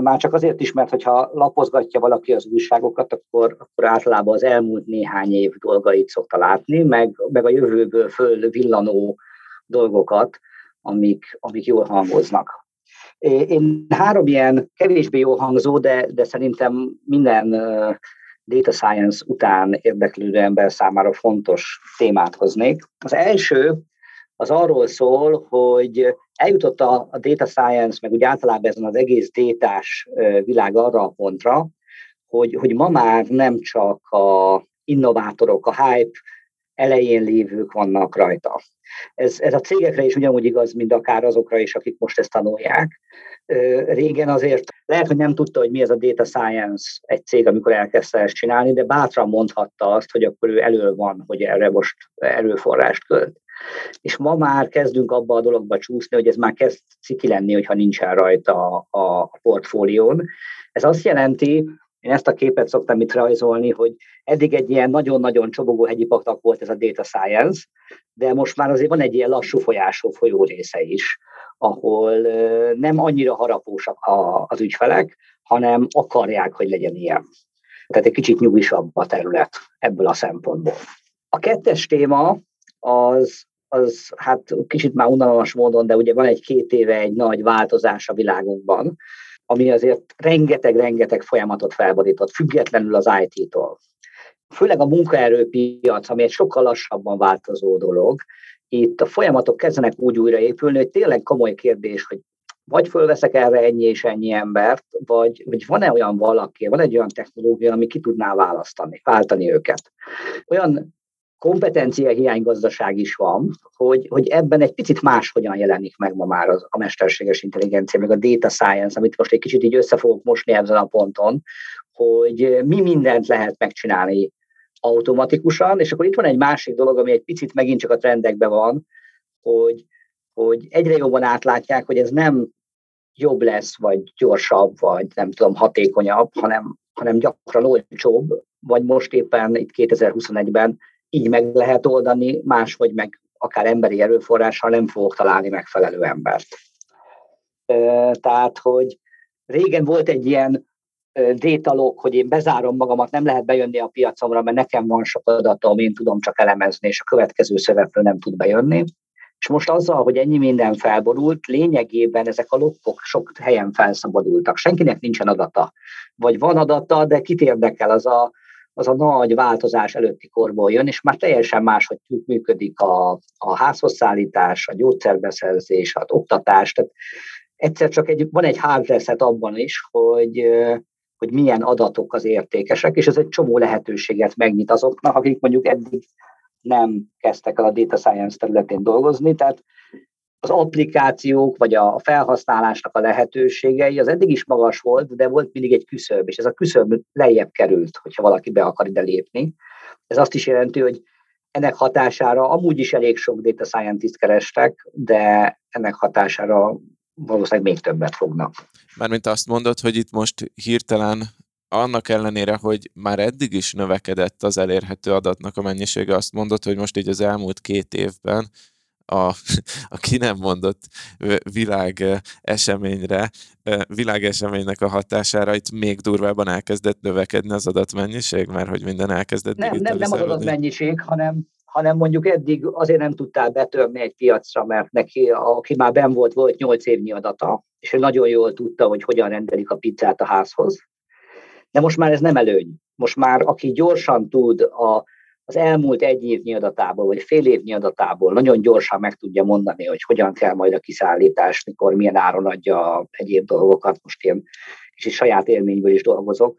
Már csak azért is, mert hogyha lapozgatja valaki az újságokat, akkor, akkor általában az elmúlt néhány év dolgait szokta látni, meg, meg a jövőből föl villanó dolgokat, amik, amik jól hangoznak. Én három ilyen kevésbé jó hangzó, de, de szerintem minden data science után érdeklődő ember számára fontos témát hoznék. Az első az arról szól, hogy eljutott a, a data science, meg úgy általában ezen az egész détás világ arra a pontra, hogy, hogy ma már nem csak a innovátorok, a hype elején lévők vannak rajta. Ez, ez a cégekre is ugyanúgy igaz, mint akár azokra is, akik most ezt tanulják. Régen azért lehet, hogy nem tudta, hogy mi ez a data science egy cég, amikor elkezdte ezt csinálni, de bátran mondhatta azt, hogy akkor ő elő van, hogy erre most erőforrást költ. És ma már kezdünk abba a dologba csúszni, hogy ez már kezd ciki lenni, hogyha nincsen rajta a, a portfólión. Ez azt jelenti, én ezt a képet szoktam itt rajzolni, hogy eddig egy ilyen nagyon-nagyon csobogó hegyi patak volt ez a data science, de most már azért van egy ilyen lassú folyású folyó része is, ahol nem annyira harapósak az ügyfelek, hanem akarják, hogy legyen ilyen. Tehát egy kicsit nyugisabb a terület ebből a szempontból. A kettes téma az, az hát kicsit már unalmas módon, de ugye van egy két éve egy nagy változás a világunkban, ami azért rengeteg-rengeteg folyamatot felborított, függetlenül az IT-tól. Főleg a munkaerőpiac, ami egy sokkal lassabban változó dolog, itt a folyamatok kezdenek úgy újraépülni, hogy tényleg komoly kérdés, hogy vagy fölveszek erre ennyi és ennyi embert, vagy, vagy van-e olyan valaki, van egy olyan technológia, ami ki tudná választani, váltani őket. Olyan kompetencia hiánygazdaság is van, hogy, hogy ebben egy picit máshogyan jelenik meg ma már az, a mesterséges intelligencia, meg a data science, amit most egy kicsit így össze fogok mosni ezen a ponton, hogy mi mindent lehet megcsinálni automatikusan, és akkor itt van egy másik dolog, ami egy picit megint csak a trendekben van, hogy, hogy egyre jobban átlátják, hogy ez nem jobb lesz, vagy gyorsabb, vagy nem tudom, hatékonyabb, hanem, hanem gyakran olcsóbb, vagy most éppen itt 2021-ben így meg lehet oldani, máshogy meg akár emberi erőforrással nem fogok találni megfelelő embert. Tehát, hogy régen volt egy ilyen détalog, hogy én bezárom magamat, nem lehet bejönni a piacomra, mert nekem van sok adatom, én tudom csak elemezni, és a következő szereplő nem tud bejönni. És most azzal, hogy ennyi minden felborult, lényegében ezek a lokkok sok helyen felszabadultak. Senkinek nincsen adata. Vagy van adata, de kit érdekel az a az a nagy változás előtti korból jön, és már teljesen máshogy működik a, a házhozszállítás, a gyógyszerbeszerzés, az oktatás. Tehát egyszer csak egy, van egy reset abban is, hogy, hogy milyen adatok az értékesek, és ez egy csomó lehetőséget megnyit azoknak, akik mondjuk eddig nem kezdtek el a data science területén dolgozni, tehát az applikációk vagy a felhasználásnak a lehetőségei az eddig is magas volt, de volt mindig egy küszöb, és ez a küszöb lejjebb került, hogyha valaki be akar ide lépni. Ez azt is jelenti, hogy ennek hatására amúgy is elég sok data scientist kerestek, de ennek hatására valószínűleg még többet fognak. Mármint azt mondod, hogy itt most hirtelen annak ellenére, hogy már eddig is növekedett az elérhető adatnak a mennyisége, azt mondod, hogy most így az elmúlt két évben a, a ki nem mondott világ eseményre, világeseménynek a hatására itt még durvában elkezdett növekedni az adatmennyiség, mert hogy minden elkezdett Nem, nem, nem az adatmennyiség, hanem, hanem mondjuk eddig azért nem tudtál betörni egy piacra, mert neki, aki már ben volt, volt 8 évnyi adata, és ő nagyon jól tudta, hogy hogyan rendelik a pizzát a házhoz. De most már ez nem előny. Most már aki gyorsan tud a az elmúlt egy évnyi adatából, vagy fél évnyi adatából nagyon gyorsan meg tudja mondani, hogy hogyan kell majd a kiszállítás, mikor milyen áron adja egyéb dolgokat, most én és saját élményből is dolgozok.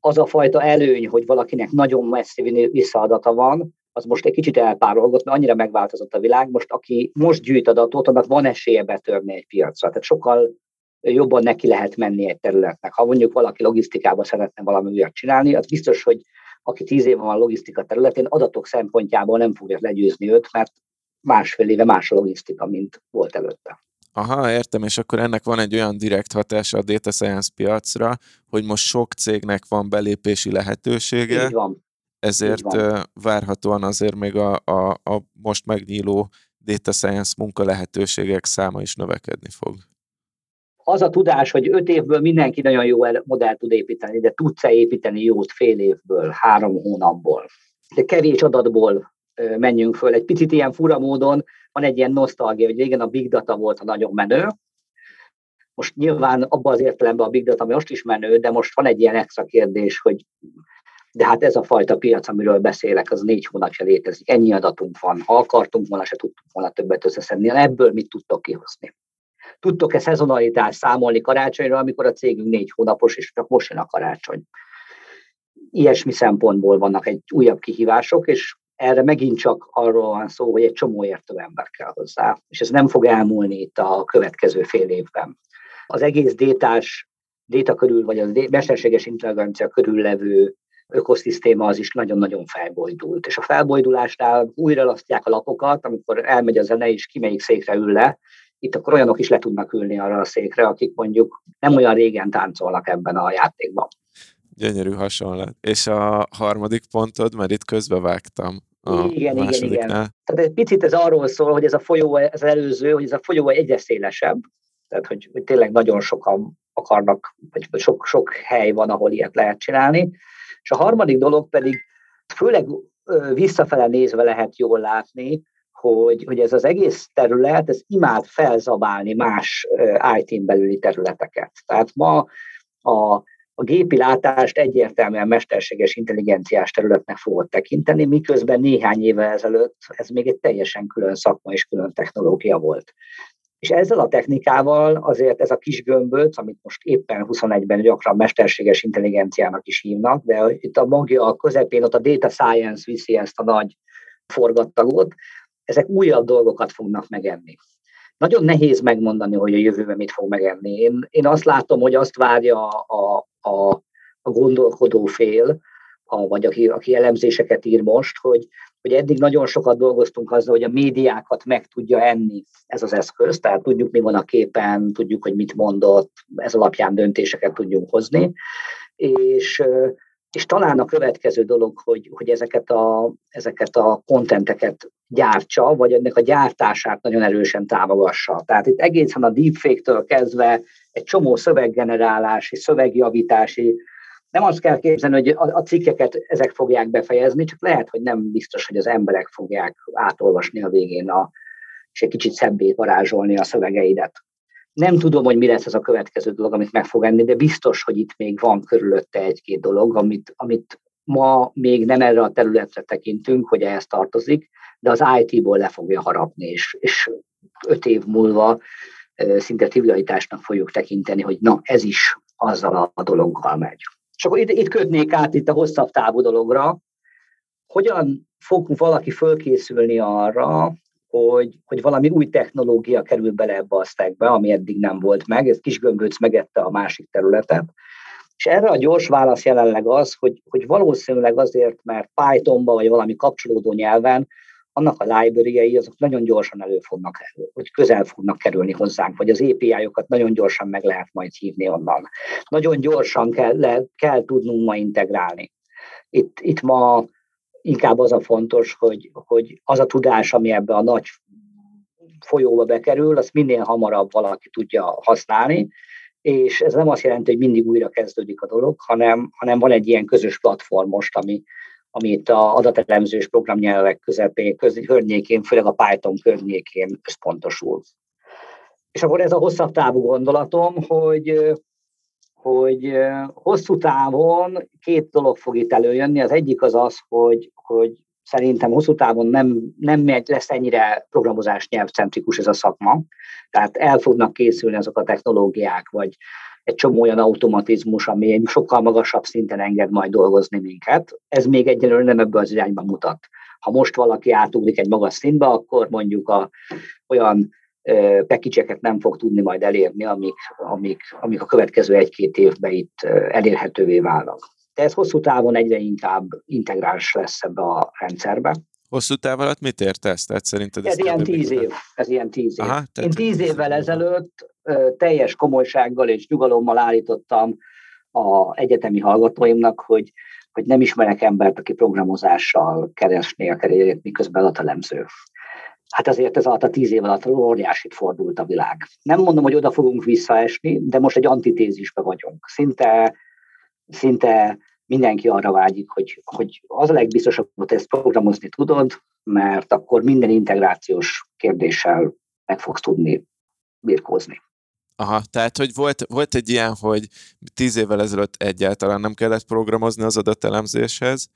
Az a fajta előny, hogy valakinek nagyon messzi visszaadata van, az most egy kicsit elpárolgott, mert annyira megváltozott a világ. Most aki most gyűjt adatot, annak van esélye betörni egy piacra. Tehát sokkal jobban neki lehet menni egy területnek. Ha mondjuk valaki logisztikába szeretne valami újat csinálni, az biztos, hogy aki tíz éve van logisztika területén, adatok szempontjából nem fogja legyőzni őt, mert másfél éve más a logisztika, mint volt előtte. Aha, értem, és akkor ennek van egy olyan direkt hatása a data science piacra, hogy most sok cégnek van belépési lehetősége. Így van. Ezért Így van. várhatóan azért még a, a, a most megnyíló data science munka lehetőségek száma is növekedni fog az a tudás, hogy öt évből mindenki nagyon jó modellt tud építeni, de tudsz-e építeni jót fél évből, három hónapból. De kevés adatból menjünk föl. Egy picit ilyen fura módon van egy ilyen nosztalgia, hogy régen a big data volt a nagyon menő, Most nyilván abban az értelemben a Big Data most is menő, de most van egy ilyen extra kérdés, hogy de hát ez a fajta piac, amiről beszélek, az négy hónapja létezik. Ennyi adatunk van. Ha akartunk volna, se tudtunk volna többet összeszedni. Ebből mit tudtok kihozni? Tudtok-e szezonalitást számolni karácsonyra, amikor a cégünk négy hónapos, és csak most jön a karácsony? Ilyesmi szempontból vannak egy újabb kihívások, és erre megint csak arról van szó, hogy egy csomó értő ember kell hozzá, és ez nem fog elmúlni itt a következő fél évben. Az egész détás, déta körül, vagy a mesterséges intelligencia körül levő ökoszisztéma az is nagyon-nagyon felbojdult. És a felbojdulásnál újra lasztják a lapokat, amikor elmegy a zene, és ki melyik székre ül le, itt akkor olyanok is le tudnak ülni arra a székre, akik mondjuk nem olyan régen táncolnak ebben a játékban. Gyönyörű hasonlat. És a harmadik pontod, mert itt közbevágtam. A igen, igen, igen. Tehát egy picit ez arról szól, hogy ez a folyó, ez az előző, hogy ez a folyó egyre szélesebb, tehát hogy, hogy tényleg nagyon sokan akarnak, vagy sok, sok hely van, ahol ilyet lehet csinálni. És a harmadik dolog pedig, főleg visszafele nézve lehet jól látni, hogy, hogy ez az egész terület, ez imád felzabálni más IT-n belüli területeket. Tehát ma a, a gépi látást egyértelműen mesterséges intelligenciás területnek fogod tekinteni, miközben néhány évvel ezelőtt ez még egy teljesen külön szakma és külön technológia volt. És ezzel a technikával azért ez a kis gömböc, amit most éppen 21-ben gyakran mesterséges intelligenciának is hívnak, de itt a magja a közepén, ott a data science viszi ezt a nagy forgattagot, ezek újabb dolgokat fognak megenni. Nagyon nehéz megmondani, hogy a jövőben mit fog megenni. Én, én azt látom, hogy azt várja a, a, a gondolkodó fél, a, vagy aki, aki elemzéseket ír most, hogy, hogy eddig nagyon sokat dolgoztunk azzal, hogy a médiákat meg tudja enni ez az eszköz, tehát tudjuk, mi van a képen, tudjuk, hogy mit mondott, ez alapján döntéseket tudjunk hozni, és és talán a következő dolog, hogy, hogy ezeket, a, ezeket a kontenteket gyártsa, vagy ennek a gyártását nagyon erősen támogassa. Tehát itt egészen a deepfake-től kezdve egy csomó szöveggenerálási, szövegjavítási, nem azt kell képzelni, hogy a, cikkeket ezek fogják befejezni, csak lehet, hogy nem biztos, hogy az emberek fogják átolvasni a végén, a, és egy kicsit szebbé varázsolni a szövegeidet. Nem tudom, hogy mi lesz ez a következő dolog, amit meg fog enni, de biztos, hogy itt még van körülötte egy-két dolog, amit, amit ma még nem erre a területre tekintünk, hogy ehhez tartozik, de az IT-ból le fogja harapni, és, és öt év múlva szinte trivialitásnak fogjuk tekinteni, hogy na, ez is azzal a dologgal megy. És akkor itt, itt kötnék át itt a hosszabb távú dologra, hogyan fog valaki fölkészülni arra, hogy, hogy valami új technológia kerül bele ebbe a stackbe, ami eddig nem volt meg, ez kis gömböc megette a másik területet. És erre a gyors válasz jelenleg az, hogy, hogy valószínűleg azért, mert Pythonba vagy valami kapcsolódó nyelven annak a library azok nagyon gyorsan elő fognak, vagy közel fognak kerülni hozzánk, vagy az API-okat nagyon gyorsan meg lehet majd hívni onnan. Nagyon gyorsan kell, le, kell tudnunk ma integrálni. Itt, itt ma inkább az a fontos, hogy, hogy az a tudás, ami ebbe a nagy folyóba bekerül, azt minél hamarabb valaki tudja használni, és ez nem azt jelenti, hogy mindig újra kezdődik a dolog, hanem, hanem van egy ilyen közös platform most, ami, ami itt a adatelemzős programnyelvek közepén, köz, környékén, főleg a Python környékén összpontosul. És akkor ez a hosszabb távú gondolatom, hogy hogy hosszú távon két dolog fog itt előjönni. Az egyik az az, hogy, hogy szerintem hosszú távon nem, nem lesz ennyire programozás nyelvcentrikus ez a szakma. Tehát el fognak készülni azok a technológiák, vagy egy csomó olyan automatizmus, ami egy sokkal magasabb szinten enged majd dolgozni minket. Ez még egyelőre nem ebből az irányba mutat. Ha most valaki átugrik egy magas szintbe, akkor mondjuk a, olyan pekicseket nem fog tudni majd elérni, amik, amik, amik a következő egy-két évben itt elérhetővé válnak. De ez hosszú távon egyre inkább integráns lesz ebbe a rendszerbe. Hosszú táv alatt mit értesz? Tehát szerinted ez, ez ilyen tíz év. Ez ilyen tíz év. Aha, Én tíz évvel ezelőtt teljes komolysággal és nyugalommal állítottam a egyetemi hallgatóimnak, hogy, hogy nem ismerek embert, aki programozással keresné a kerület, miközben adatelemző hát azért ez alatt a tíz év alatt óriásit fordult a világ. Nem mondom, hogy oda fogunk visszaesni, de most egy antitézisbe vagyunk. Szinte, szinte mindenki arra vágyik, hogy, hogy az a legbiztosabb, hogy ezt programozni tudod, mert akkor minden integrációs kérdéssel meg fogsz tudni birkózni. Aha, tehát, hogy volt, volt egy ilyen, hogy tíz évvel ezelőtt egyáltalán nem kellett programozni az adatelemzéshez,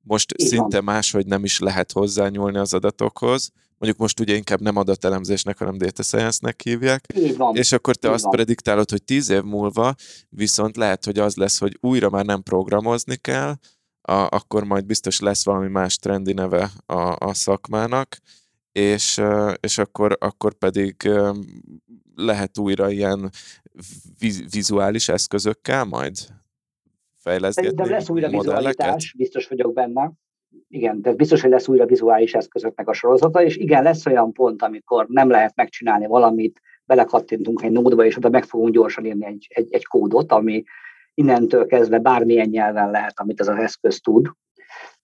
most Igen. szinte máshogy nem is lehet hozzányúlni az adatokhoz, mondjuk most ugye inkább nem adatelemzésnek, hanem data science-nek hívják. Így van. És akkor te Így azt van. prediktálod, hogy tíz év múlva viszont lehet, hogy az lesz, hogy újra már nem programozni kell, a, akkor majd biztos lesz valami más trendi neve a, a szakmának, és, és akkor, akkor pedig lehet újra ilyen vizuális eszközökkel majd fejleszgetni Szerintem lesz újra vizualitás, biztos vagyok benne. Igen, de biztos, hogy lesz újra vizuális eszközöknek a sorozata, és igen, lesz olyan pont, amikor nem lehet megcsinálni valamit, belekattintunk egy nódba, és oda meg fogunk gyorsan írni egy, egy, egy kódot, ami innentől kezdve bármilyen nyelven lehet, amit ez az eszköz tud,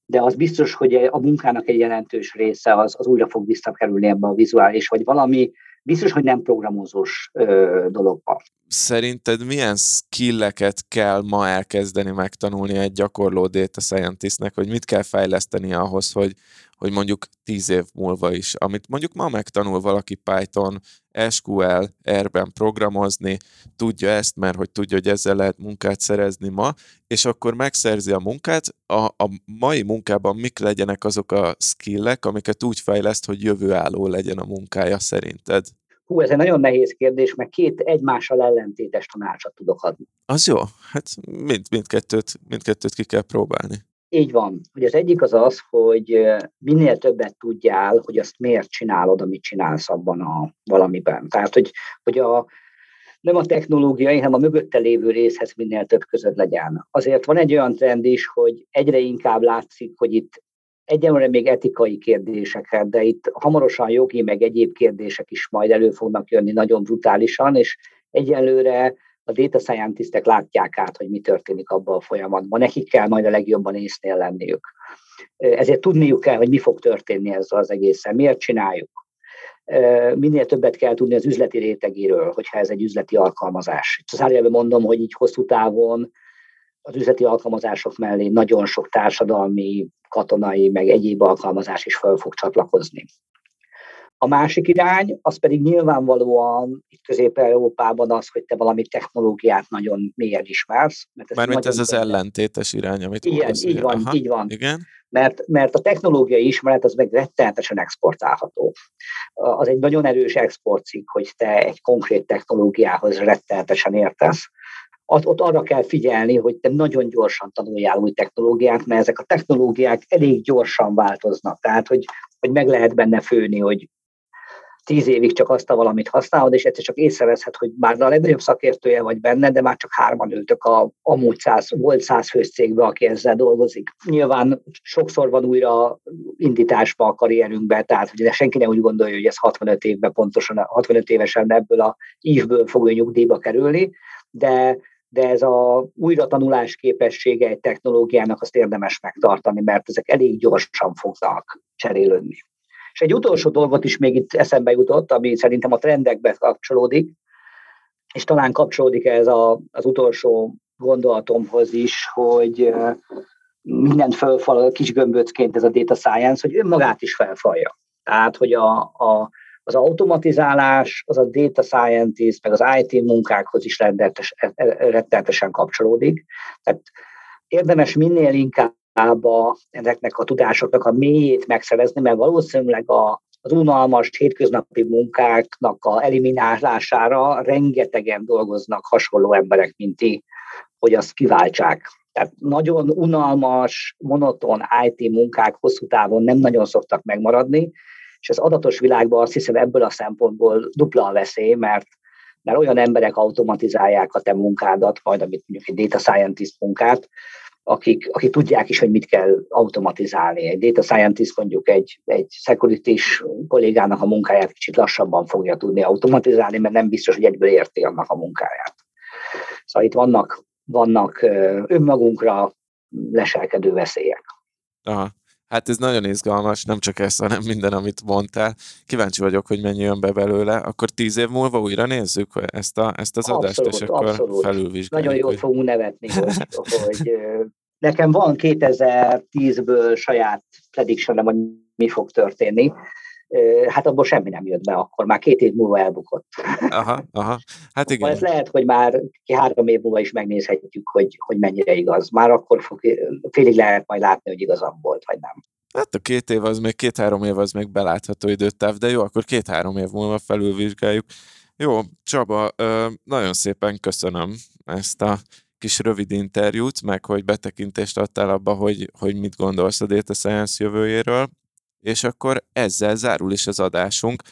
de az biztos, hogy a munkának egy jelentős része az, az újra fog visszakerülni ebbe a vizuális, vagy valami biztos, hogy nem programozós ö, dologban. Szerinted milyen skilleket kell ma elkezdeni megtanulni egy gyakorló data scientistnek, hogy mit kell fejleszteni ahhoz, hogy, hogy mondjuk tíz év múlva is, amit mondjuk ma megtanul valaki Python, SQL, R-ben programozni, tudja ezt, mert hogy tudja, hogy ezzel lehet munkát szerezni ma, és akkor megszerzi a munkát, a, a mai munkában mik legyenek azok a skillek, amiket úgy fejleszt, hogy jövőálló legyen a munkája szerinted? Hú, ez egy nagyon nehéz kérdés, mert két egymással ellentétes tanácsot tudok adni. Az jó, hát mind, mindkettőt, mindkettőt ki kell próbálni. Így van. Hogy az egyik az az, hogy minél többet tudjál, hogy azt miért csinálod, amit csinálsz abban a valamiben. Tehát, hogy, hogy a, nem a technológiai, hanem a mögötte lévő részhez minél több között legyen. Azért van egy olyan trend is, hogy egyre inkább látszik, hogy itt egyenlőre még etikai kérdéseket, de itt hamarosan jogi, meg egyéb kérdések is majd elő fognak jönni nagyon brutálisan, és egyelőre a data scientistek látják át, hogy mi történik abban a folyamatban. Nekik kell majd a legjobban észnél lenniük. Ezért tudniuk kell, hogy mi fog történni ezzel az egészen, miért csináljuk. Minél többet kell tudni az üzleti rétegéről, hogyha ez egy üzleti alkalmazás. Zárójelben mondom, hogy így hosszú távon az üzleti alkalmazások mellé nagyon sok társadalmi, katonai, meg egyéb alkalmazás is fel fog csatlakozni. A másik irány, az pedig nyilvánvalóan itt Közép-Európában az, hogy te valami technológiát nagyon mélyen ismersz. Mert ez Mármint ez az ellentétes irány, amit Igen, mondasz, így van, Aha, így van. Igen. Mert, mert a technológiai ismeret az meg rettenetesen exportálható. Az egy nagyon erős exportcikk, hogy te egy konkrét technológiához rettenetesen értesz ott arra kell figyelni, hogy te nagyon gyorsan tanuljál új technológiát, mert ezek a technológiák elég gyorsan változnak. Tehát, hogy, hogy meg lehet benne főni, hogy tíz évig csak azt a valamit használod, és egyszer csak észreveszed, hogy bár a legnagyobb szakértője vagy benne, de már csak hárman ültök a amúgy száz, volt száz fős aki ezzel dolgozik. Nyilván sokszor van újra indításba a karrierünkbe, tehát hogy senki nem úgy gondolja, hogy ez 65 évben pontosan, 65 évesen ebből a ívből fog nyugdíjba kerülni, de de ez a újra tanulás képessége egy technológiának azt érdemes megtartani, mert ezek elég gyorsan fognak cserélődni. És egy utolsó dolgot is még itt eszembe jutott, ami szerintem a trendekbe kapcsolódik, és talán kapcsolódik ez a, az utolsó gondolatomhoz is, hogy mindent felfal kis gömböcként ez a data science, hogy önmagát is felfalja. Tehát, hogy a, a, az automatizálás, az a data scientist, meg az IT munkákhoz is rettenetesen kapcsolódik. Tehát érdemes minél inkább ezeknek a tudásoknak a mélyét megszerezni, mert valószínűleg a, az unalmas hétköznapi munkáknak a eliminálására rengetegen dolgoznak hasonló emberek, mint ti, hogy azt kiváltsák. Tehát nagyon unalmas, monoton IT munkák hosszú távon nem nagyon szoktak megmaradni, és az adatos világban azt hiszem ebből a szempontból dupla a veszély, mert mert olyan emberek automatizálják a te munkádat, majd amit mondjuk egy data scientist munkát, akik, akik tudják is, hogy mit kell automatizálni. Egy data scientist mondjuk egy, egy security kollégának a munkáját kicsit lassabban fogja tudni automatizálni, mert nem biztos, hogy egyből érti annak a munkáját. Szóval itt vannak, vannak önmagunkra leselkedő veszélyek. Aha. Hát ez nagyon izgalmas, nem csak ez, hanem minden, amit mondtál. Kíváncsi vagyok, hogy mennyi jön be belőle. Akkor tíz év múlva újra nézzük ezt, a, ezt az abszolút, adást, és akkor abszolút. felülvizsgáljuk. Nagyon jól hogy... fogunk nevetni, hogy, hogy nekem van 2010-ből saját prediction hogy mi fog történni, hát abból semmi nem jött be akkor, már két év múlva elbukott. Aha, aha. Hát igen. Ez lehet, hogy már ki három év múlva is megnézhetjük, hogy, hogy mennyire igaz. Már akkor fog, félig lehet majd látni, hogy igazam volt, vagy nem. Hát a két év az még, két-három év az még belátható időtáv, de jó, akkor két-három év múlva felülvizsgáljuk. Jó, Csaba, nagyon szépen köszönöm ezt a kis rövid interjút, meg hogy betekintést adtál abba, hogy, hogy mit gondolsz a Data Science jövőjéről, és akkor ezzel zárul is az adásunk.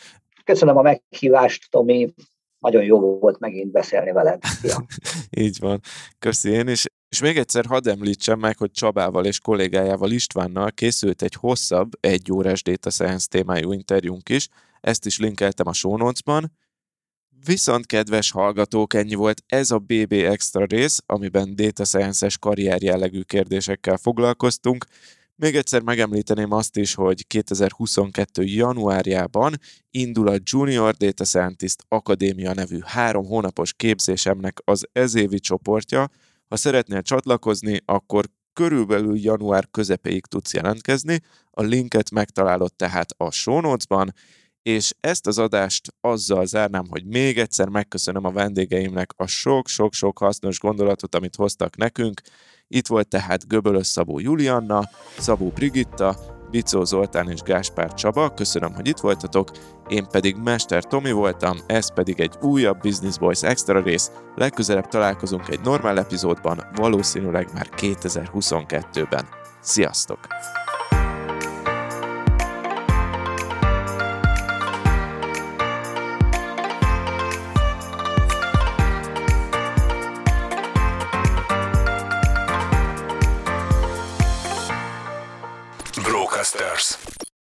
Köszönöm a meghívást, Tomi, nagyon jó volt megint beszélni veled. Ja. Így van. Köszi én is. És még egyszer hadd említsem meg, hogy Csabával és kollégájával Istvánnal készült egy hosszabb, egy órás Data Science témájú interjúnk is, ezt is linkeltem a show notes-ban. Viszont kedves hallgatók, ennyi volt ez a BB Extra rész, amiben Data Science-es karrier jellegű kérdésekkel foglalkoztunk. Még egyszer megemlíteném azt is, hogy 2022. januárjában indul a Junior Data Scientist Akadémia nevű három hónapos képzésemnek az ezévi csoportja. Ha szeretnél csatlakozni, akkor körülbelül január közepéig tudsz jelentkezni. A linket megtalálod tehát a show notes-ban, és ezt az adást azzal zárnám, hogy még egyszer megköszönöm a vendégeimnek a sok-sok-sok hasznos gondolatot, amit hoztak nekünk. Itt volt tehát Göbölös Szabó Julianna, Szabó Brigitta, Bicó Zoltán és Gáspár Csaba, köszönöm, hogy itt voltatok, én pedig Mester Tomi voltam, ez pedig egy újabb Business Boys Extra rész, legközelebb találkozunk egy normál epizódban, valószínűleg már 2022-ben. Sziasztok!